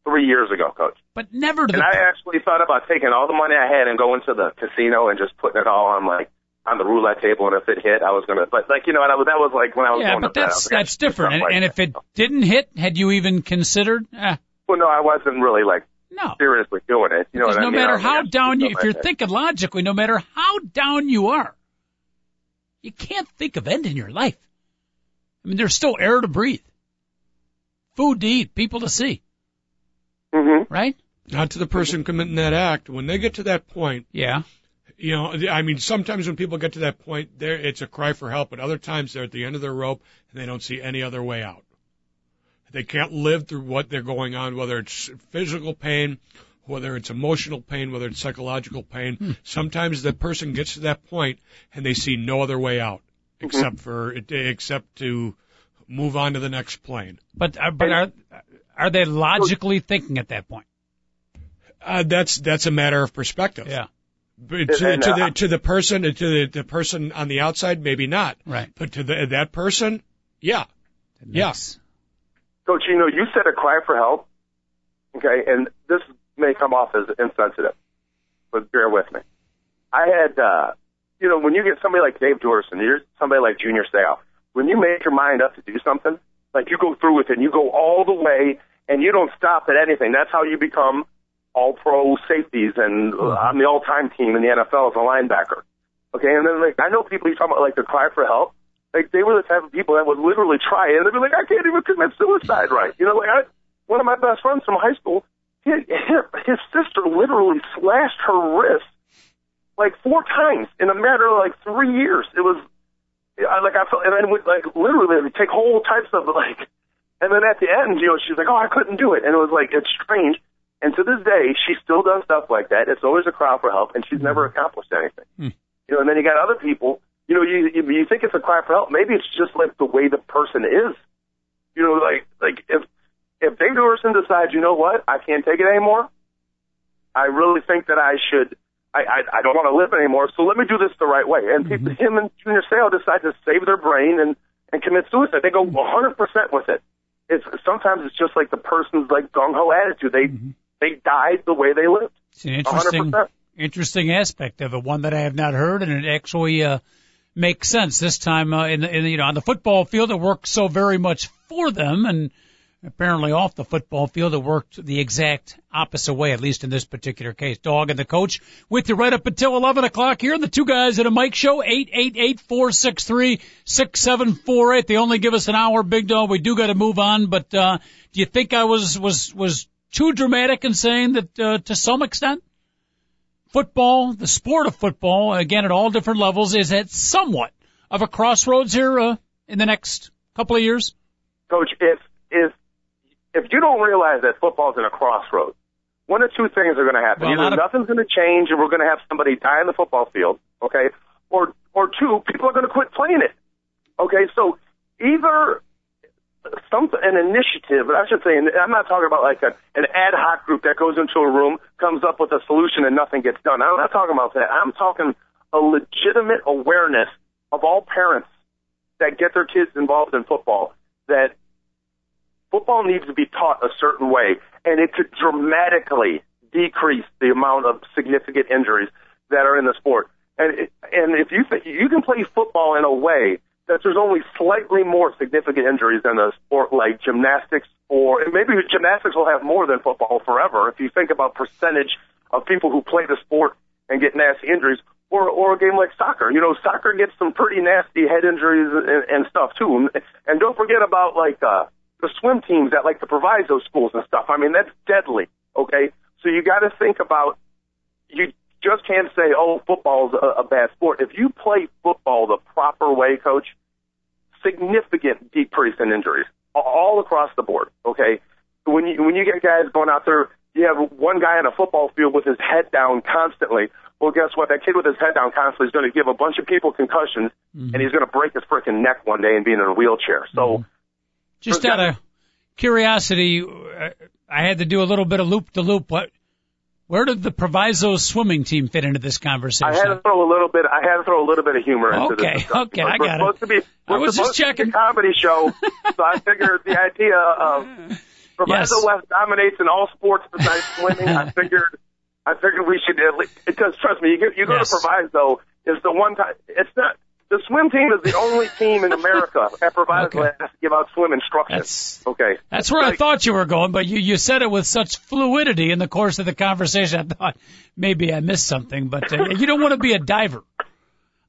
three years ago, Coach. but never to And the I actually thought about taking all the money I had and going to the casino and just putting it all on like on the roulette table, and if it hit, I was gonna. But like you know, and I that was like when I was yeah, going but to that's like, that's I should do different. And, something and like if it didn't hit, had you even considered? Eh, well, no, I wasn't really like no. seriously doing it. You know Because what no I mean? Matter how down you, if you're like that. thinking logically, no matter how down you are, you can't think of ending your life. I mean, there's still air to breathe, food to eat, people to see. Right? Not to the person committing that act. When they get to that point, Yeah. you know, I mean, sometimes when people get to that point, there it's a cry for help, but other times they're at the end of their rope and they don't see any other way out. They can't live through what they're going on, whether it's physical pain, whether it's emotional pain, whether it's psychological pain. Hmm. Sometimes the person gets to that point and they see no other way out mm-hmm. except for except to move on to the next plane. But uh, are, but are are they logically thinking at that point? Uh, that's that's a matter of perspective. Yeah. But to, to uh, the to the person to the, the person on the outside, maybe not. Right. But to the, that person, yeah, Yes. Coach, you know, you said a cry for help. Okay, and this may come off as insensitive, but bear with me. I had, uh, you know, when you get somebody like Dave Duerson, you're somebody like Junior Seau, when you make your mind up to do something, like you go through with it and you go all the way and you don't stop at anything. That's how you become all pro safeties and uh, on the all time team in the NFL as a linebacker. Okay, and then like I know people you talk about like the cry for help. Like they were the type of people that would literally try it and they'd be like, I can't even commit suicide right. You know, like I one of my best friends from high school, his, his sister literally slashed her wrist like four times in a matter of like three years. It was I like I felt, and then would like literally would take whole types of like, and then at the end, you know, she's like, oh, I couldn't do it, and it was like it's strange. And to this day, she still does stuff like that. It's always a cry for help, and she's never accomplished anything. Hmm. You know, and then you got other people. You know, you, you you think it's a cry for help. Maybe it's just like the way the person is. You know, like like if if Dave Duerson decides, you know what, I can't take it anymore. I really think that I should. I I, I don't want to live anymore. So let me do this the right way. And people, him and Junior Seau decide to save their brain and and commit suicide. They go 100 percent with it. It's sometimes it's just like the person's like gung ho attitude. They they died the way they lived. It's an interesting 100%. interesting aspect of it, one that I have not heard, and it actually uh, makes sense. This time, uh, in, in you know, on the football field, it worked so very much for them, and apparently off the football field, it worked the exact opposite way, at least in this particular case. Dog and the coach with you right up until 11 o'clock here. The two guys at a Mic show, 888-463-6748. They only give us an hour, big dog. We do got to move on, but, uh, do you think I was, was, was too dramatic in saying that, uh, to some extent? Football, the sport of football, again at all different levels, is at somewhat of a crossroads here uh, in the next couple of years? Coach, if if if you don't realize that football's in a crossroads, one of two things are going to happen. Well, Either nothing's going to change, and we're going to have somebody die in the football field, okay? Or or two, people are going to quit playing it, okay? So either some an initiative, I should say, I'm not talking about like a, an ad hoc group that goes into a room, comes up with a solution, and nothing gets done. I'm not talking about that. I'm talking a legitimate awareness of all parents that get their kids involved in football that football needs to be taught a certain way, and it could dramatically decrease the amount of significant injuries that are in the sport. And and if you think you can play football in a way that there's only slightly more significant injuries than a sport like gymnastics, or and maybe gymnastics will have more than football forever. If you think about percentage of people who play the sport and get nasty injuries, or or a game like soccer. You know, soccer gets some pretty nasty head injuries and, and stuff too. And, don't forget about like uh, the swim teams at like the proviso schools and stuff. I mean, that's deadly. Okay, so you got to think about you just can't say, oh, football's a, a bad sport. If you play football the proper way, coach, significant decrease in injuries all across the board. Okay, when you when you get guys going out there, you have one guy on a football field with his head down constantly. Well, guess what? That kid with his head down constantly is going to give a bunch of people concussions, mm-hmm. and he's going to break his freaking neck one day and be in a wheelchair. So. Mm-hmm. Just out of curiosity, uh, I had to do a little bit of loop the loop. What? Where did the Proviso swimming team fit into this conversation? I had to throw a little bit. I had to throw a little bit of humor into Okay, this. discussion. okay, I we're it. supposed To be, I we're was just supposed to be checking. a comedy show, so I figured the idea of Proviso Yes. West dominates in all sports besides swimming. I figured, I figured we should at least because trust me, you go, you go Yes. to Proviso is the one time. It's not. The swim team is the only team in America at Proviso Okay. that to give out swim instructions. That's- okay. That's where I thought you were going, but you, you said it with such fluidity in the course of the conversation. I thought maybe I missed something, but uh, you don't want to be a diver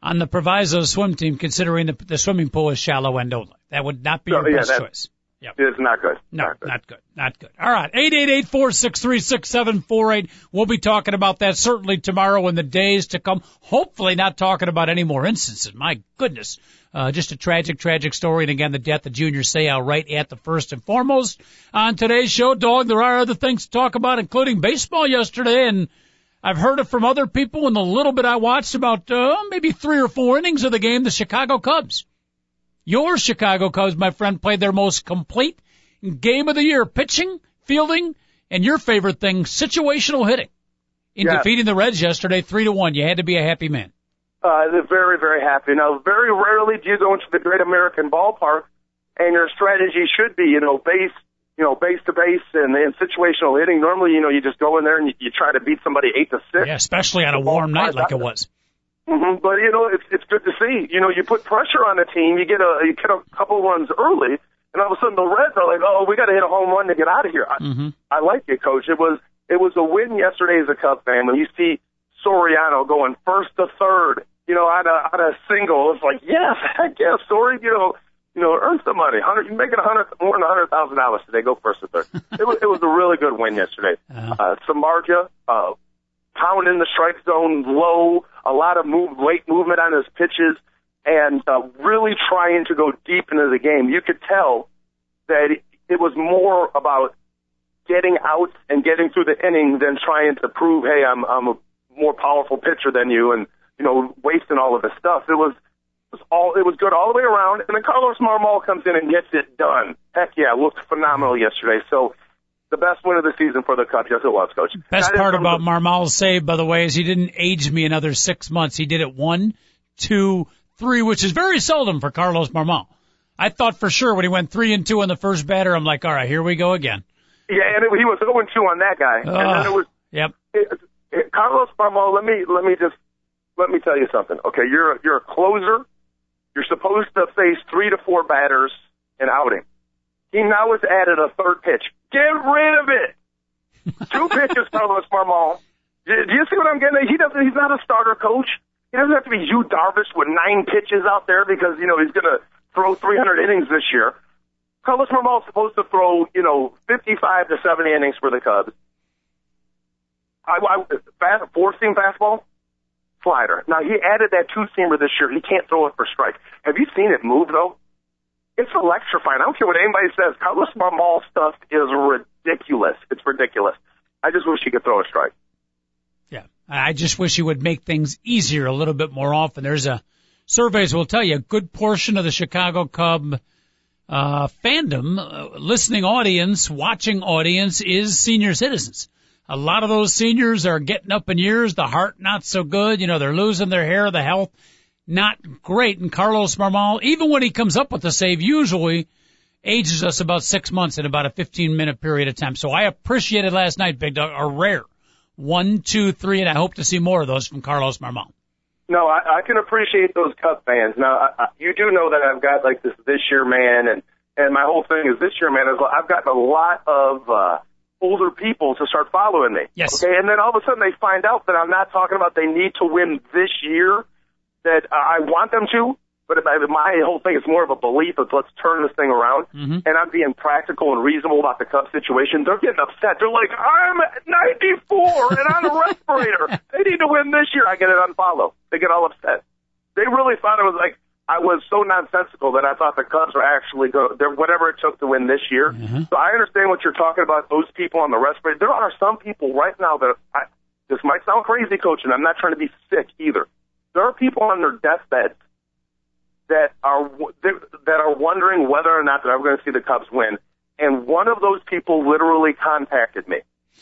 on the Proviso swim team, considering the, the swimming pool is shallow and only. That would not be your yeah, best that- choice. Yep. It's not good. No, Not good. not good. Not good. All right. Eight eight eight four six three six seven four eight. We'll be talking about that certainly tomorrow in the days to come. Hopefully not talking about any more instances. My goodness. Uh, just a tragic, tragic story. And again, the death of Junior Seau right at the first and foremost on today's show. Dog, there are other things to talk about, including baseball yesterday. And I've heard it from other people in the little bit I watched about, uh, maybe three or four innings of the game, the Chicago Cubs. Your Chicago Cubs, my friend, played their most complete game of the year, pitching, fielding, and your favorite thing, situational hitting. In Yeah. defeating the Reds yesterday, three to one, you had to be a happy man. Uh, they're very, very happy. Now, very rarely do you go into the Great American Ballpark, and your strategy should be, you know, base, you know, base to base and, and situational hitting. Normally, you know, you just go in there and you, you try to beat somebody eight to six. Yeah, especially on a warm night like it was. Hmm But you know, it's it's good to see. You know, you put pressure on the team, you get a you get a couple runs early, and all of a sudden the Reds are like, oh, we got to hit a home run to get out of here. I, Mm-hmm. I like it, Coach. It was it was a win yesterday as a Cub fan when you see Soriano going first to third, you know, on a on a single. It's like, yes, heck yes, Sori, you know, you know, earn some money. Hundred, you're making a hundred more than a hundred thousand dollars today. Go first to third. it was it was a really good win yesterday. Uh, Uh, Samardzija, uh, pounding the strike zone low, a lot of move, late movement on his pitches, and uh, really trying to go deep into the game. You could tell that it, was more about getting out and getting through the inning than trying to prove, hey, I'm I'm a more powerful pitcher than you, and you know, wasting all of his stuff. It was was all it was good all the way around, and then Carlos Marmol comes in and gets it done. Heck yeah, looked phenomenal yesterday. So. The best win of the season for the Cubs. Yes, it was, Coach. best That part about the- Marmol's save, by the way, is he didn't age me another six months. He did it one, two, three, which is very seldom for Carlos Marmol. I thought for sure when he went three and two on the first batter, I'm like, all right, here we go again. Yeah, and it, he was 0 2 on that guy. and then it was Yep. it, it, Carlos Marmol. Let me let me just let me tell you something. Okay, you're a, you're a closer. You're supposed to face three to four batters an outing. He now has added a third pitch. Get rid of it. Two pitches, Carlos Marmol. Do you see what I'm getting? at? He doesn't. He's not a starter coach. He doesn't have to be Yu Darvish with nine pitches out there because you know he's going to throw 300 innings this year. Carlos Marmol is supposed to throw, you know, 55 to 70 innings for the Cubs. I, I fast, four seam fastball, slider. Now he added that two seamer this year. He can't throw it for strike. Have you seen it move though? It's electrifying. I don't care what anybody says. Carlos Marmol stuff is ridiculous. It's ridiculous. I just wish he could throw a strike. Yeah. I just wish he would make things easier a little bit more often. There's a surveys will tell you a good portion of the Chicago Cub uh, fandom, uh, listening audience, watching audience is senior citizens. A lot of those seniors are getting up in years, the heart not so good, you know, they're losing their hair, the health not great. And Carlos Marmol, even when he comes up with the save, usually ages us about six months in about a 15 minute period of time. So I appreciated last night, Big Dog, a rare one, two, three, and I hope to see more of those from Carlos Marmol. No, I, I can appreciate those Cub fans. Now, I, I, you do know that I've got like this this year man, and and my whole thing is this year man is I've gotten a lot of uh, older people to start following me. Yes. Okay, and then all of a sudden they find out that I'm not talking about they need to win this year. That I want them to, but my whole thing is more of a belief of let's turn this thing around. Mm-hmm. And I'm being practical and reasonable about the Cubs situation. They're getting upset. They're like, I'm 94 and on a respirator. they need to win this year. I get it unfollow. They get all upset. They really thought it was like I was so nonsensical that I thought the Cubs were actually go they're whatever it took to win this year. Mm-hmm. So I understand what you're talking about. Those people on the respirator. There are some people right now that I, this might sound crazy, coach, and I'm not trying to be sick either. There are people on their deathbeds that are that are wondering whether or not they're ever going to see the Cubs win. And one of those people literally contacted me.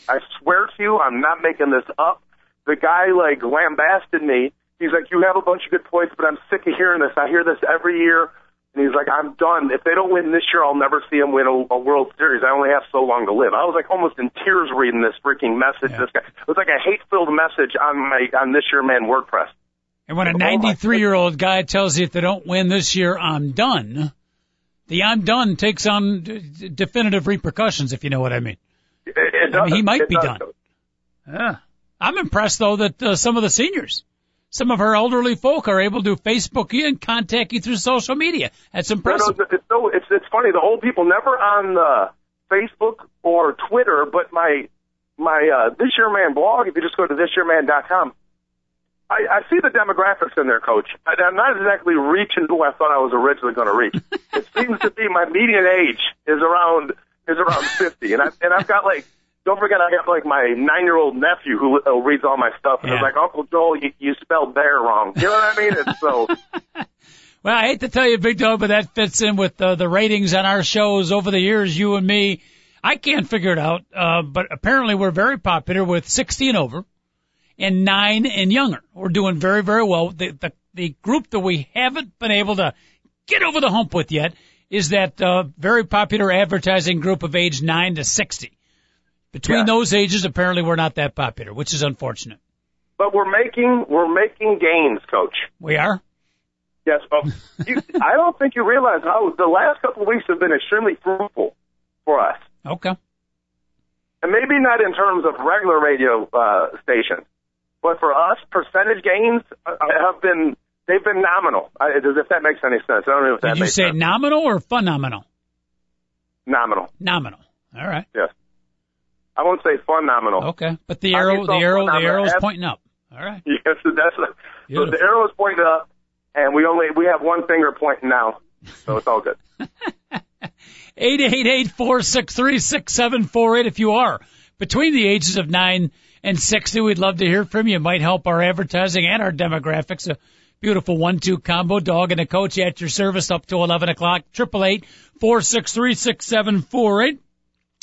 I swear to you, I'm not making this up. The guy like lambasted me. He's like, "You have a bunch of good points, but I'm sick of hearing this. I hear this every year." And he's like, "I'm done. If they don't win this year, I'll never see them win a, a World Series. I only have so long to live." I was like almost in tears reading this freaking message. Yeah. This guy. It was like a hate-filled message on my on this year man WordPress. And when a Oh, 93 year old guy tells you if they don't win this year, I'm done, the I'm done takes on d- definitive repercussions, if you know what I mean. It, it I mean, he might It be done. Yeah. I'm impressed though that uh, some of the seniors, some of our elderly folk are able to Facebook you and contact you through social media. That's No, no, impressive. it's so it's it's funny. The old people never on uh, Facebook or Twitter, but my my uh, this year man blog. If you just go to thisyearman.com, I, I see the demographics in there, Coach. I, I'm not exactly reaching who I thought I was originally going to reach. it seems to be my median age is around is around 50, and I and I've got like. Don't forget, I got like my nine-year-old nephew who uh, reads all my stuff, and Yeah. is like, "Uncle Joel, you, you spelled bear wrong." You know what I mean? It's so Well, I hate to tell you, Big Dog, but that fits in with uh, the ratings on our shows over the years, you and me. I can't figure it out, uh, but apparently we're very popular with 60 and over and 9 and younger. We're doing very, very well. The, the, the group that we haven't been able to get over the hump with yet is that uh, very popular advertising group of age 9 to 60. Between Yeah. those ages, apparently we're not that popular, which is unfortunate. but we're making we're making gains, Coach. We are? Yes, but you, I don't think you realize how the last couple of weeks have been extremely fruitful for us, Okay. and maybe not in terms of regular radio uh, stations, but for us, percentage gains uh, have been they've been nominal. I, if that makes any sense. I don't know if that Did you say sense. nominal or phenomenal? nominal. Nominal. All right. Yes, I won't say fun nominal. Okay, but the arrow, the so. arrow, the arrow is pointing up. All right. Yes, that's so Beautiful. the arrow is pointing up, and we only we have one finger pointing now, so it's all good. Eight eight eight four six three six seven four eight. If you are between the ages of nine and sixty, we'd love to hear from you. It might help our advertising and our demographics. A beautiful one-two combo. Dog and a coach at your service up to eleven o'clock. Triple eight four six three six seven four eight.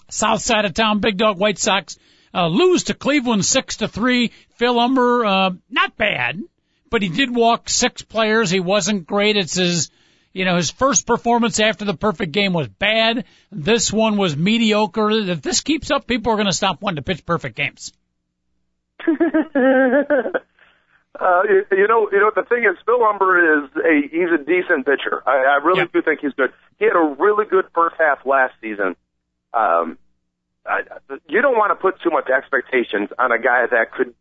South side of town, Big Dog White Sox uh, lose to Cleveland six to three. Phil Humber, uh, not bad, but he did walk six players. He wasn't great. It's his, you know, his first performance after the perfect game was bad. This one was mediocre. If this keeps up, people are going to stop wanting to pitch perfect games. Uh, you, you know, you know, the thing is, Phil Humber is a he's a decent pitcher. I, I really Yeah. do think he's good. He had a really good first half last season. Um, I, you don't want to put too much expectations on a guy that could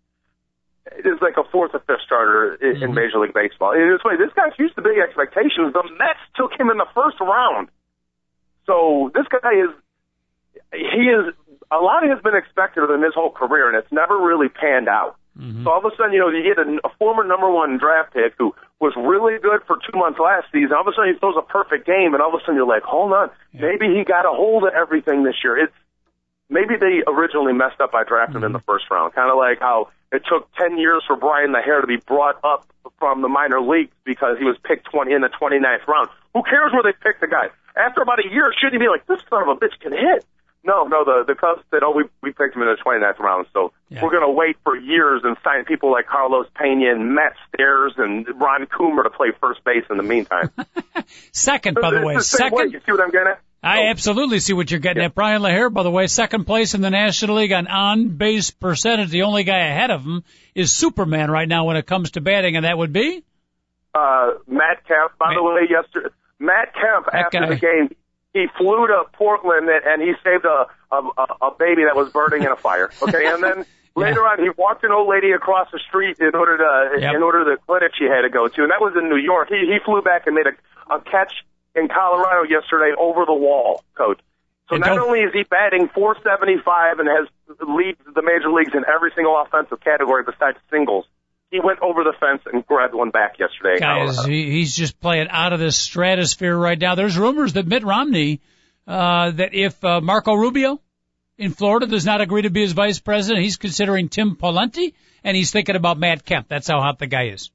is like a fourth or fifth starter in, in Major League Baseball. And it's funny, this guy's used to big expectations. The Mets took him in the first round, so this guy is he is a lot has been expected of him his whole career, and it's never really panned out. Mm-hmm. So all of a sudden, you know, you get a, a former number one draft pick who was really good for two months last season. All of a sudden, he throws a perfect game, and all of a sudden, you're like, hold on, Yeah. maybe he got a hold of everything this year. It's maybe they originally messed up by drafting him in the first round, kind of like how it took 10 years for Bryan LaHair to be brought up from the minor leagues because he was picked 20 in the 29th round. Who cares where they picked the guy? After about a year, shouldn't he be like, this son of a bitch can hit? No, no, the, the Cubs said, oh, we, we picked him in the 29th round, so Yeah. we're going to wait for years and sign people like Carlos Pena and Matt Stairs and Ron Coomer to play first base in the meantime. Second, by the way, the same way. second. You see what I'm getting at? I absolutely see what you're getting at. Bryan LaHair, by the way, second place in the National League on on-base percentage. The only guy ahead of him is Superman right now when it comes to batting, and that would be uh, Matt Kemp. By the way, yesterday, Matt Kemp That after guy. the game, he flew to Portland and, and he saved a, a a baby that was burning in a fire. Okay, and then later on, he walked an old lady across the street in order to Yep. in order to the clinic she had to go to, and that was in New York. He he flew back and made a, a catch in Colorado yesterday over the wall, coach. So And not only is he batting 475 and has leads the major leagues in every single offensive category besides singles, he went over the fence and grabbed one back yesterday. guys, he, he's just playing out of this stratosphere right now. There's rumors that Mitt Romney, uh, that if uh, Marco Rubio in Florida does not agree to be his vice president, he's considering Tim Pawlenty, and he's thinking about Matt Kemp. That's how hot the guy is.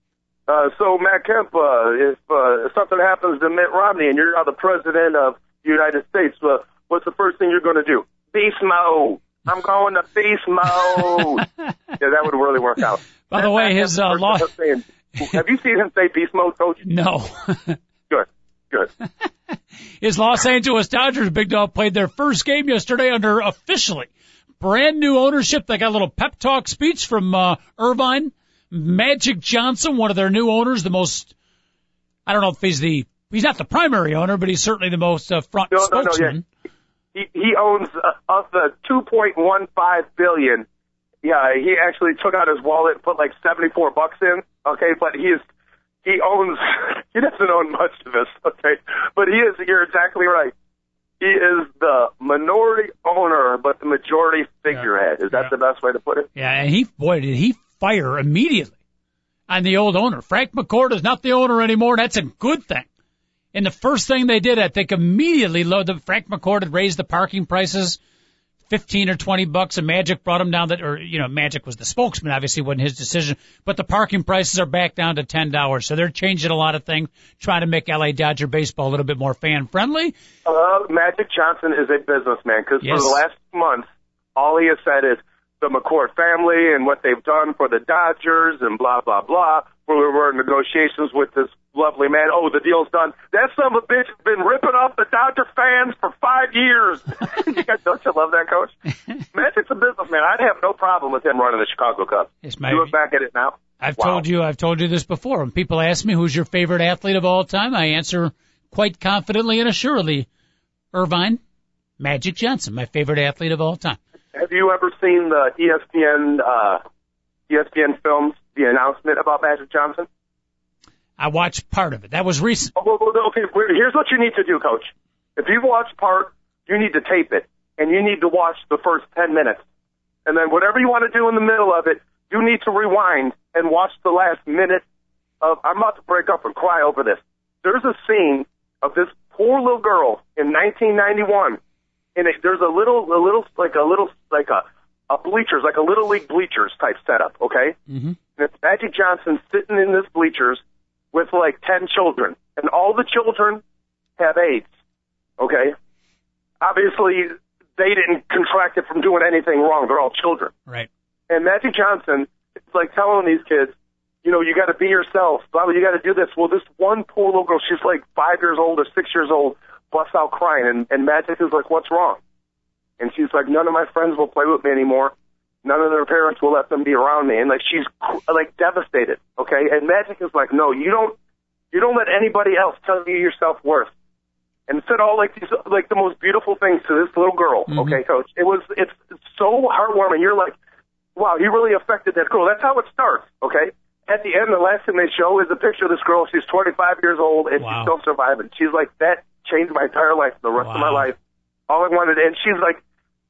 Uh, so Matt Kemp, uh, if, uh, if something happens to Mitt Romney and you're now the president of the United States, uh, what's the first thing you're going to do? Beast mode. I'm going to beast mode. yeah, that would really work out. By the way, his uh, law. Have you seen him say beast mode, coach? No. Good, good. His Los Angeles Dodgers big dog played their first game yesterday under officially brand new ownership. They got a little pep talk speech from uh, Earvin Magic Johnson, one of their new owners, the most. I don't know if he's the he's not the primary owner, but he's certainly the most uh, front No, no, no, spokesman. He he owns uh, of the 2.15 billion. Yeah, he actually took out his wallet and put like 74 bucks in. Okay, but he is he owns he doesn't own much of this. Okay, but he is. You're exactly right. He is the minority owner, but the majority figurehead. Is that Yeah. the best way to put it? Yeah, and he boy did he fire immediately on the old owner. Frank McCourt is not the owner anymore. That's a good thing. And the first thing they did, I think, immediately loaded Frank McCourt had raised the parking prices fifteen or twenty bucks, and Magic brought them down that, or you know, Magic was the spokesman. Obviously, wasn't his decision, but the parking prices are back down to ten dollars. So they're changing a lot of things, trying to make LA Dodger baseball a little bit more fan friendly. Uh, Magic Johnson is a businessman because Yes. for the last month, all he has said is the McCourt family and what they've done for the Dodgers and blah blah blah. We were in negotiations with this lovely man. Oh, the deal's done. That son of a bitch has been ripping off the Dodger fans for five years. you guys don't you love that, coach? Magic's a businessman. I'd have no problem with him running the Chicago Cubs. Yes, my- You look back at it now. I've Wow. told you, I've told you this before. When people ask me who's your favorite athlete of all time, I answer quite confidently and assuredly, Earvin Magic Johnson, my favorite athlete of all time. Have you ever seen the ESPN uh, ESPN films, the announcement about Magic Johnson? I watched part of it. That was recent. Oh, okay, here's what you need to do, Coach. If you've watched part, you need to tape it, and you need to watch the first 10 minutes. And then whatever you want to do in the middle of it, you need to rewind and watch the last minute of, I'm about to break up and cry over this. There's a scene of this poor little girl in 1991, and it, there's a little, a little, like a little, like a, a bleachers, like a little league bleachers type setup, okay? Mm-hmm. and it's Magic Johnson sitting in this bleachers with like ten children, and all the children have AIDS. Okay, obviously they didn't contract it from doing anything wrong. They're all children. Right. And Magic Johnson, it's like telling these kids, you know, you got to be yourself. Blah, blah, you got to do this. Well, this one poor little girl, she's like five years old or six years old, busts out crying, and, and Magic is like, what's wrong? And she's like, none of my friends will play with me anymore. None of their parents will let them be around me, and like she's like devastated. Okay, and Magic is like, no, you don't, you don't let anybody else tell you your self worth. And said all like these like the most beautiful things to this little girl. Mhm. Okay, coach, it was it's, it's so heartwarming. You're like, wow, he really affected that girl. That's how it starts. Okay. At the end, the last thing they show is a picture of this girl. She's 25 years old and Wow. she's still surviving. She's like, that changed my entire life, the rest of my life. All I wanted, and she's like,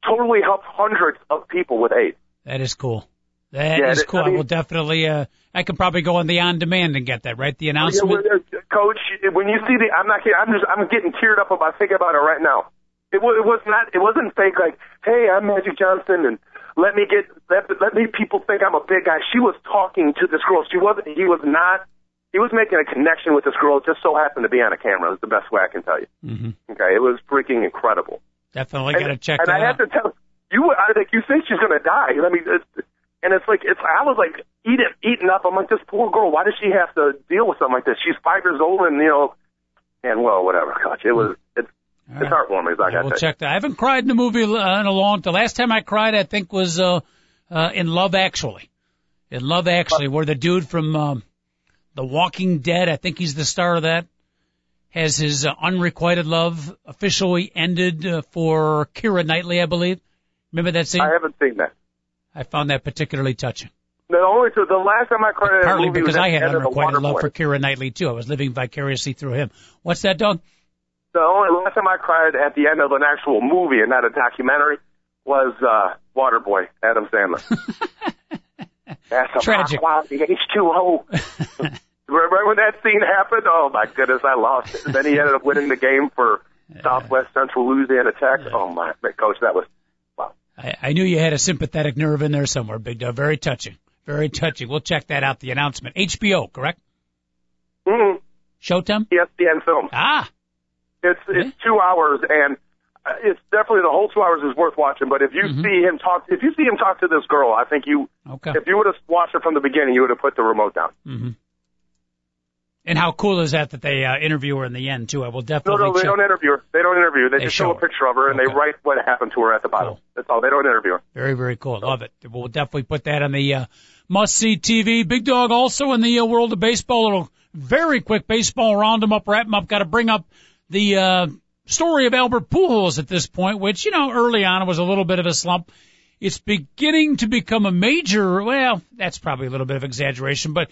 totally helped hundreds of people with AIDS. That is cool. That Yeah, is cool. I I, will definitely. Uh, I can probably go on the on demand and get that. Right, the Yeah, announcement. uh, Coach, when you see the, I'm not kidding. I'm just, I'm getting teared up about thinking about it right now. It was, it was not, it wasn't fake. Like, hey, I'm Magic Johnson, and let me get, let, let me people think I'm a big guy. She was talking to this girl. She wasn't. He was not. He was making a connection with this girl. Just so happened to be on a camera. Is the best way I can tell you. Mm-hmm. Okay, it was freaking incredible. Definitely got to check that out. and I out. have to tell you, I think you think she's gonna die. I mean, it's, and it's like it's. I was like eating, eating up. I'm like, this poor girl. Why does she have to deal with something like this? She's five years old, and you know, and well, whatever. Gosh, it was. It's All it's right. heartwarming. I will to check that. I haven't cried in a movie uh, in a long. The last time I cried, I think, was uh, uh, in Love Actually. In Love Actually, where the dude from um, The Walking Dead, I think he's the star of that, has his uh, unrequited love officially ended uh, for Keira Knightley, I believe. Remember that scene? I haven't seen that. I found that particularly touching. The only the last time I cried at a Partly movie because was I had the end of the unrequited love for Keira Knightley too. I was living vicariously through him. What's that, dog? The only last time I cried at the end of an actual movie and not a documentary was uh Waterboy, Adam Sandler. That's a Tragic. quality H2O. Remember when that scene happened? Oh my goodness, I lost it. And then he ended up winning the game for Southwest Central Louisiana Tech. Oh my, coach, that was. I, I knew you had a sympathetic nerve in there somewhere, Big Dog. Very touching. Very touching. We'll check that out, the announcement. HBO, correct? Mm-hmm. Showtime? ESPN Films. Ah, It's it's two hours, and it's definitely the whole two hours is worth watching. But if you Mhm. see him talk, if you see him talk to this girl, I think you, okay. if you would have watched it from the beginning, you would have put the remote down. hmm And how cool is that that they uh, interview her in the end, too? I will definitely no, no, they check. don't interview her. They don't interview her. They, They just show show a picture of her and Okay. they write what happened to her at the bottom. Cool. That's all. They don't interview her. Very, very cool. Love it. We'll definitely put that on the uh, must-see TV. Big Dog also in the uh, world of baseball. A little very quick baseball round 'em up, wrap 'em up. Got to bring up the uh, story of Albert Pujols at this point, which you know early on it was a little bit of a slump. It's beginning to become a major. Well, that's probably a little bit of exaggeration, but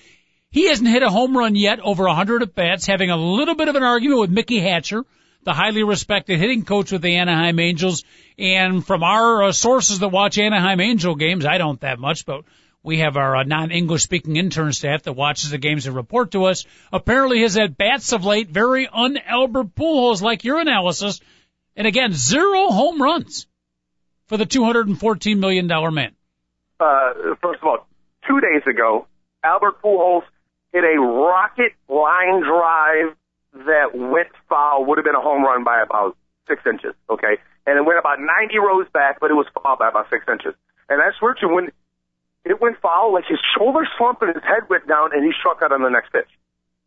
he hasn't hit a home run yet over 100 at bats, having a little bit of an argument with Mickey Hatcher, the highly respected hitting coach with the Anaheim Angels. And from our uh, sources that watch Anaheim Angel games, I don't that much, but we have our uh, non-English speaking intern staff that watches the games and report to us. Apparently his at bats of late very un-Albert Pujols like your analysis. And again, zero home runs for the $214 million man. Uh, first of all, two days ago, Albert Pujols hit a rocket line drive that went foul. Would have been a home run by about six inches. Okay, and it went about 90 rows back, but it was foul by about six inches. And I swear to you, when it went foul, like his shoulder slumped and his head went down, and he struck out on the next pitch.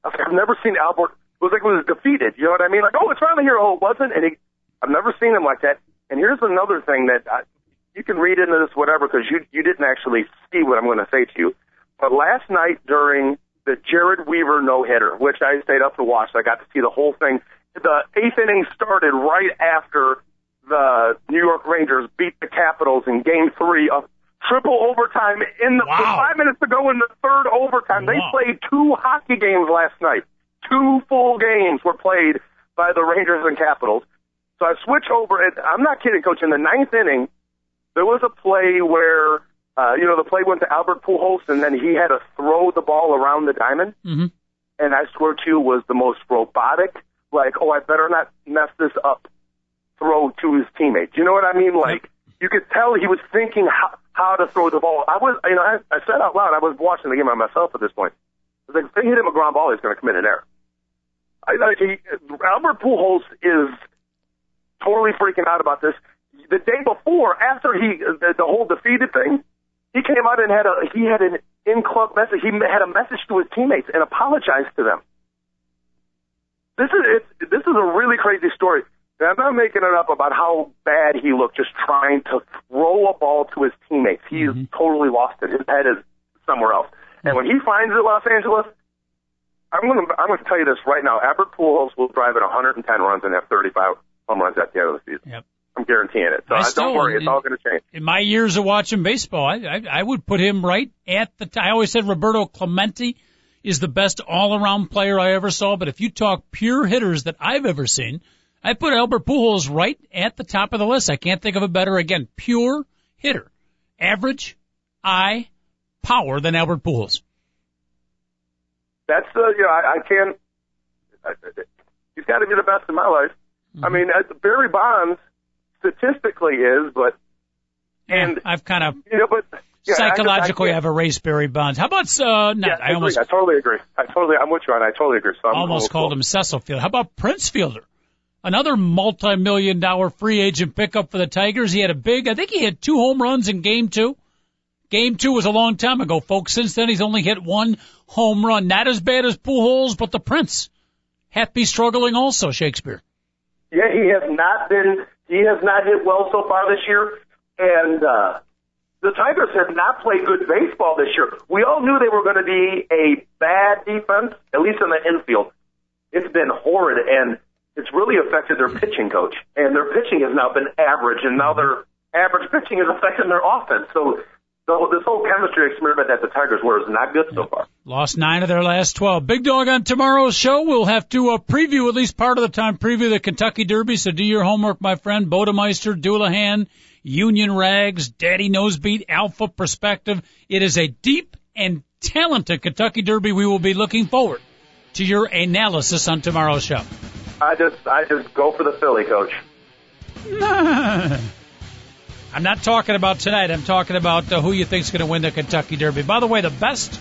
I've never seen Albert. It was like he was defeated. You know what I mean? Like, oh, it's finally here. Oh, it wasn't. And he, I've never seen him like that. And here's another thing that I, you can read into this whatever because you you didn't actually see what I'm going to say to you. But last night during the Jered Weaver no hitter, which I stayed up to watch, I got to see the whole thing. The eighth inning started right after the New York Rangers beat the Capitals in Game Three of triple overtime in the Wow. five minutes to go in the third overtime. They played two hockey games last night. Two full games were played by the Rangers and Capitals. So I switch over. And I'm not kidding, Coach. In the ninth inning, there was a play where, uh, you know, the play went to Albert Pujols, and then he had to throw the ball around the diamond. hmm And I swear to you, was the most robotic. Like, oh, I better not mess this up. Throw to his teammates. You know what I mean? Like, you could tell he was thinking how, how to throw the ball. I was, you know, I, I said out loud, I was watching the game by myself at this point. I was like, if they hit him a ground ball, he's going to commit an error. I, I, he, Albert Pujols is totally freaking out about this. The day before, after he the, the whole defeated thing, he came out and had a he had an in club message. He had a message to his teammates and apologized to them. This is this is a really crazy story. And I'm not making it up about how bad he looked just trying to throw a ball to his teammates. He's mm-hmm. totally lost it. His head is somewhere else. And when he finds it, Los Angeles, I'm going to I'm going to tell you this right now. Albert Pujols will drive in 110 runs and have 35 home runs at the end of the season. Yep. I'm guaranteeing it. So I uh, still- don't worry, it's all going to change. in my years of watching baseball, I, I, I would put him right at the. T- I always said Roberto Clemente is the best all-around player I ever saw. But if you talk pure hitters that I've ever seen, I put Albert Pujols right at the top of the list. I can't think of a better. Again, pure hitter, average, eye, power than Albert Pujols. That's the you know I, I can't. I, he's got to be the best in my life. Mm-hmm. I mean, uh, Barry Bonds statistically is, but and I've kind of you know, but yeah, psychologically I, I, I've erased Barry Bonds. How about uh? No, yeah, I, I almost I totally agree. I totally I'm with you on. I totally agree. So I'm almost called him Cecil Field. How about Prince Fielder? Another multi-million dollar free agent pickup for the Tigers. He had a big, I think he had two home runs in game two. Game two was a long time ago, folks. Since then, he's only hit one home run. Not as bad as Pujols, but the Prince. Happy struggling also, Shakespeare. Yeah, he has not been, he has not hit well so far this year. And, uh, the Tigers have not played good baseball this year. We all knew they were going to be a bad defense, at least in the infield. It's been horrid, and it's really affected their pitching coach. And their pitching has now been average, and now their average pitching is affecting their offense. So so this whole chemistry experiment that the Tigers were is not good so far. Lost nine of their last 12. Big Dog on tomorrow's show. We'll have to uh, preview, at least part of the time, preview the Kentucky Derby. So do your homework, my friend. Bodemeister, Dullahan, Union Rags, Daddy Nose Best, Alpha Perspective. It is a deep and talented Kentucky Derby. We will be looking forward to your analysis on tomorrow's show. I just, I just go for the Philly, coach. I'm not talking about tonight. I'm talking about uh, who you think's going to win the Kentucky Derby. By the way, the best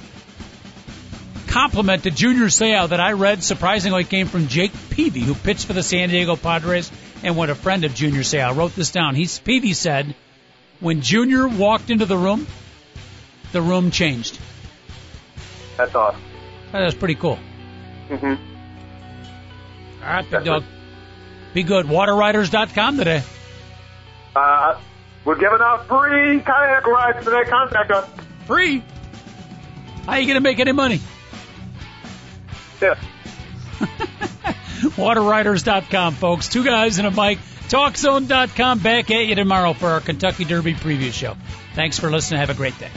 compliment to Junior Seau that I read surprisingly came from Jake Peavy, who pitched for the San Diego Padres and was a friend of Junior Seau. I wrote this down. He's Peavy said, when Junior walked into the room, the room changed. That's awesome. That was pretty cool. Mm-hmm. All right, big dog. Be good. Waterriders.com today. Uh, we're giving out free kayak rides today. Contact us. Free? How are you going to make any money? Yeah. WaterRiders.com, folks. Two guys and a bike. TalkZone.com. Back at you tomorrow for our Kentucky Derby preview show. Thanks for listening. Have a great day.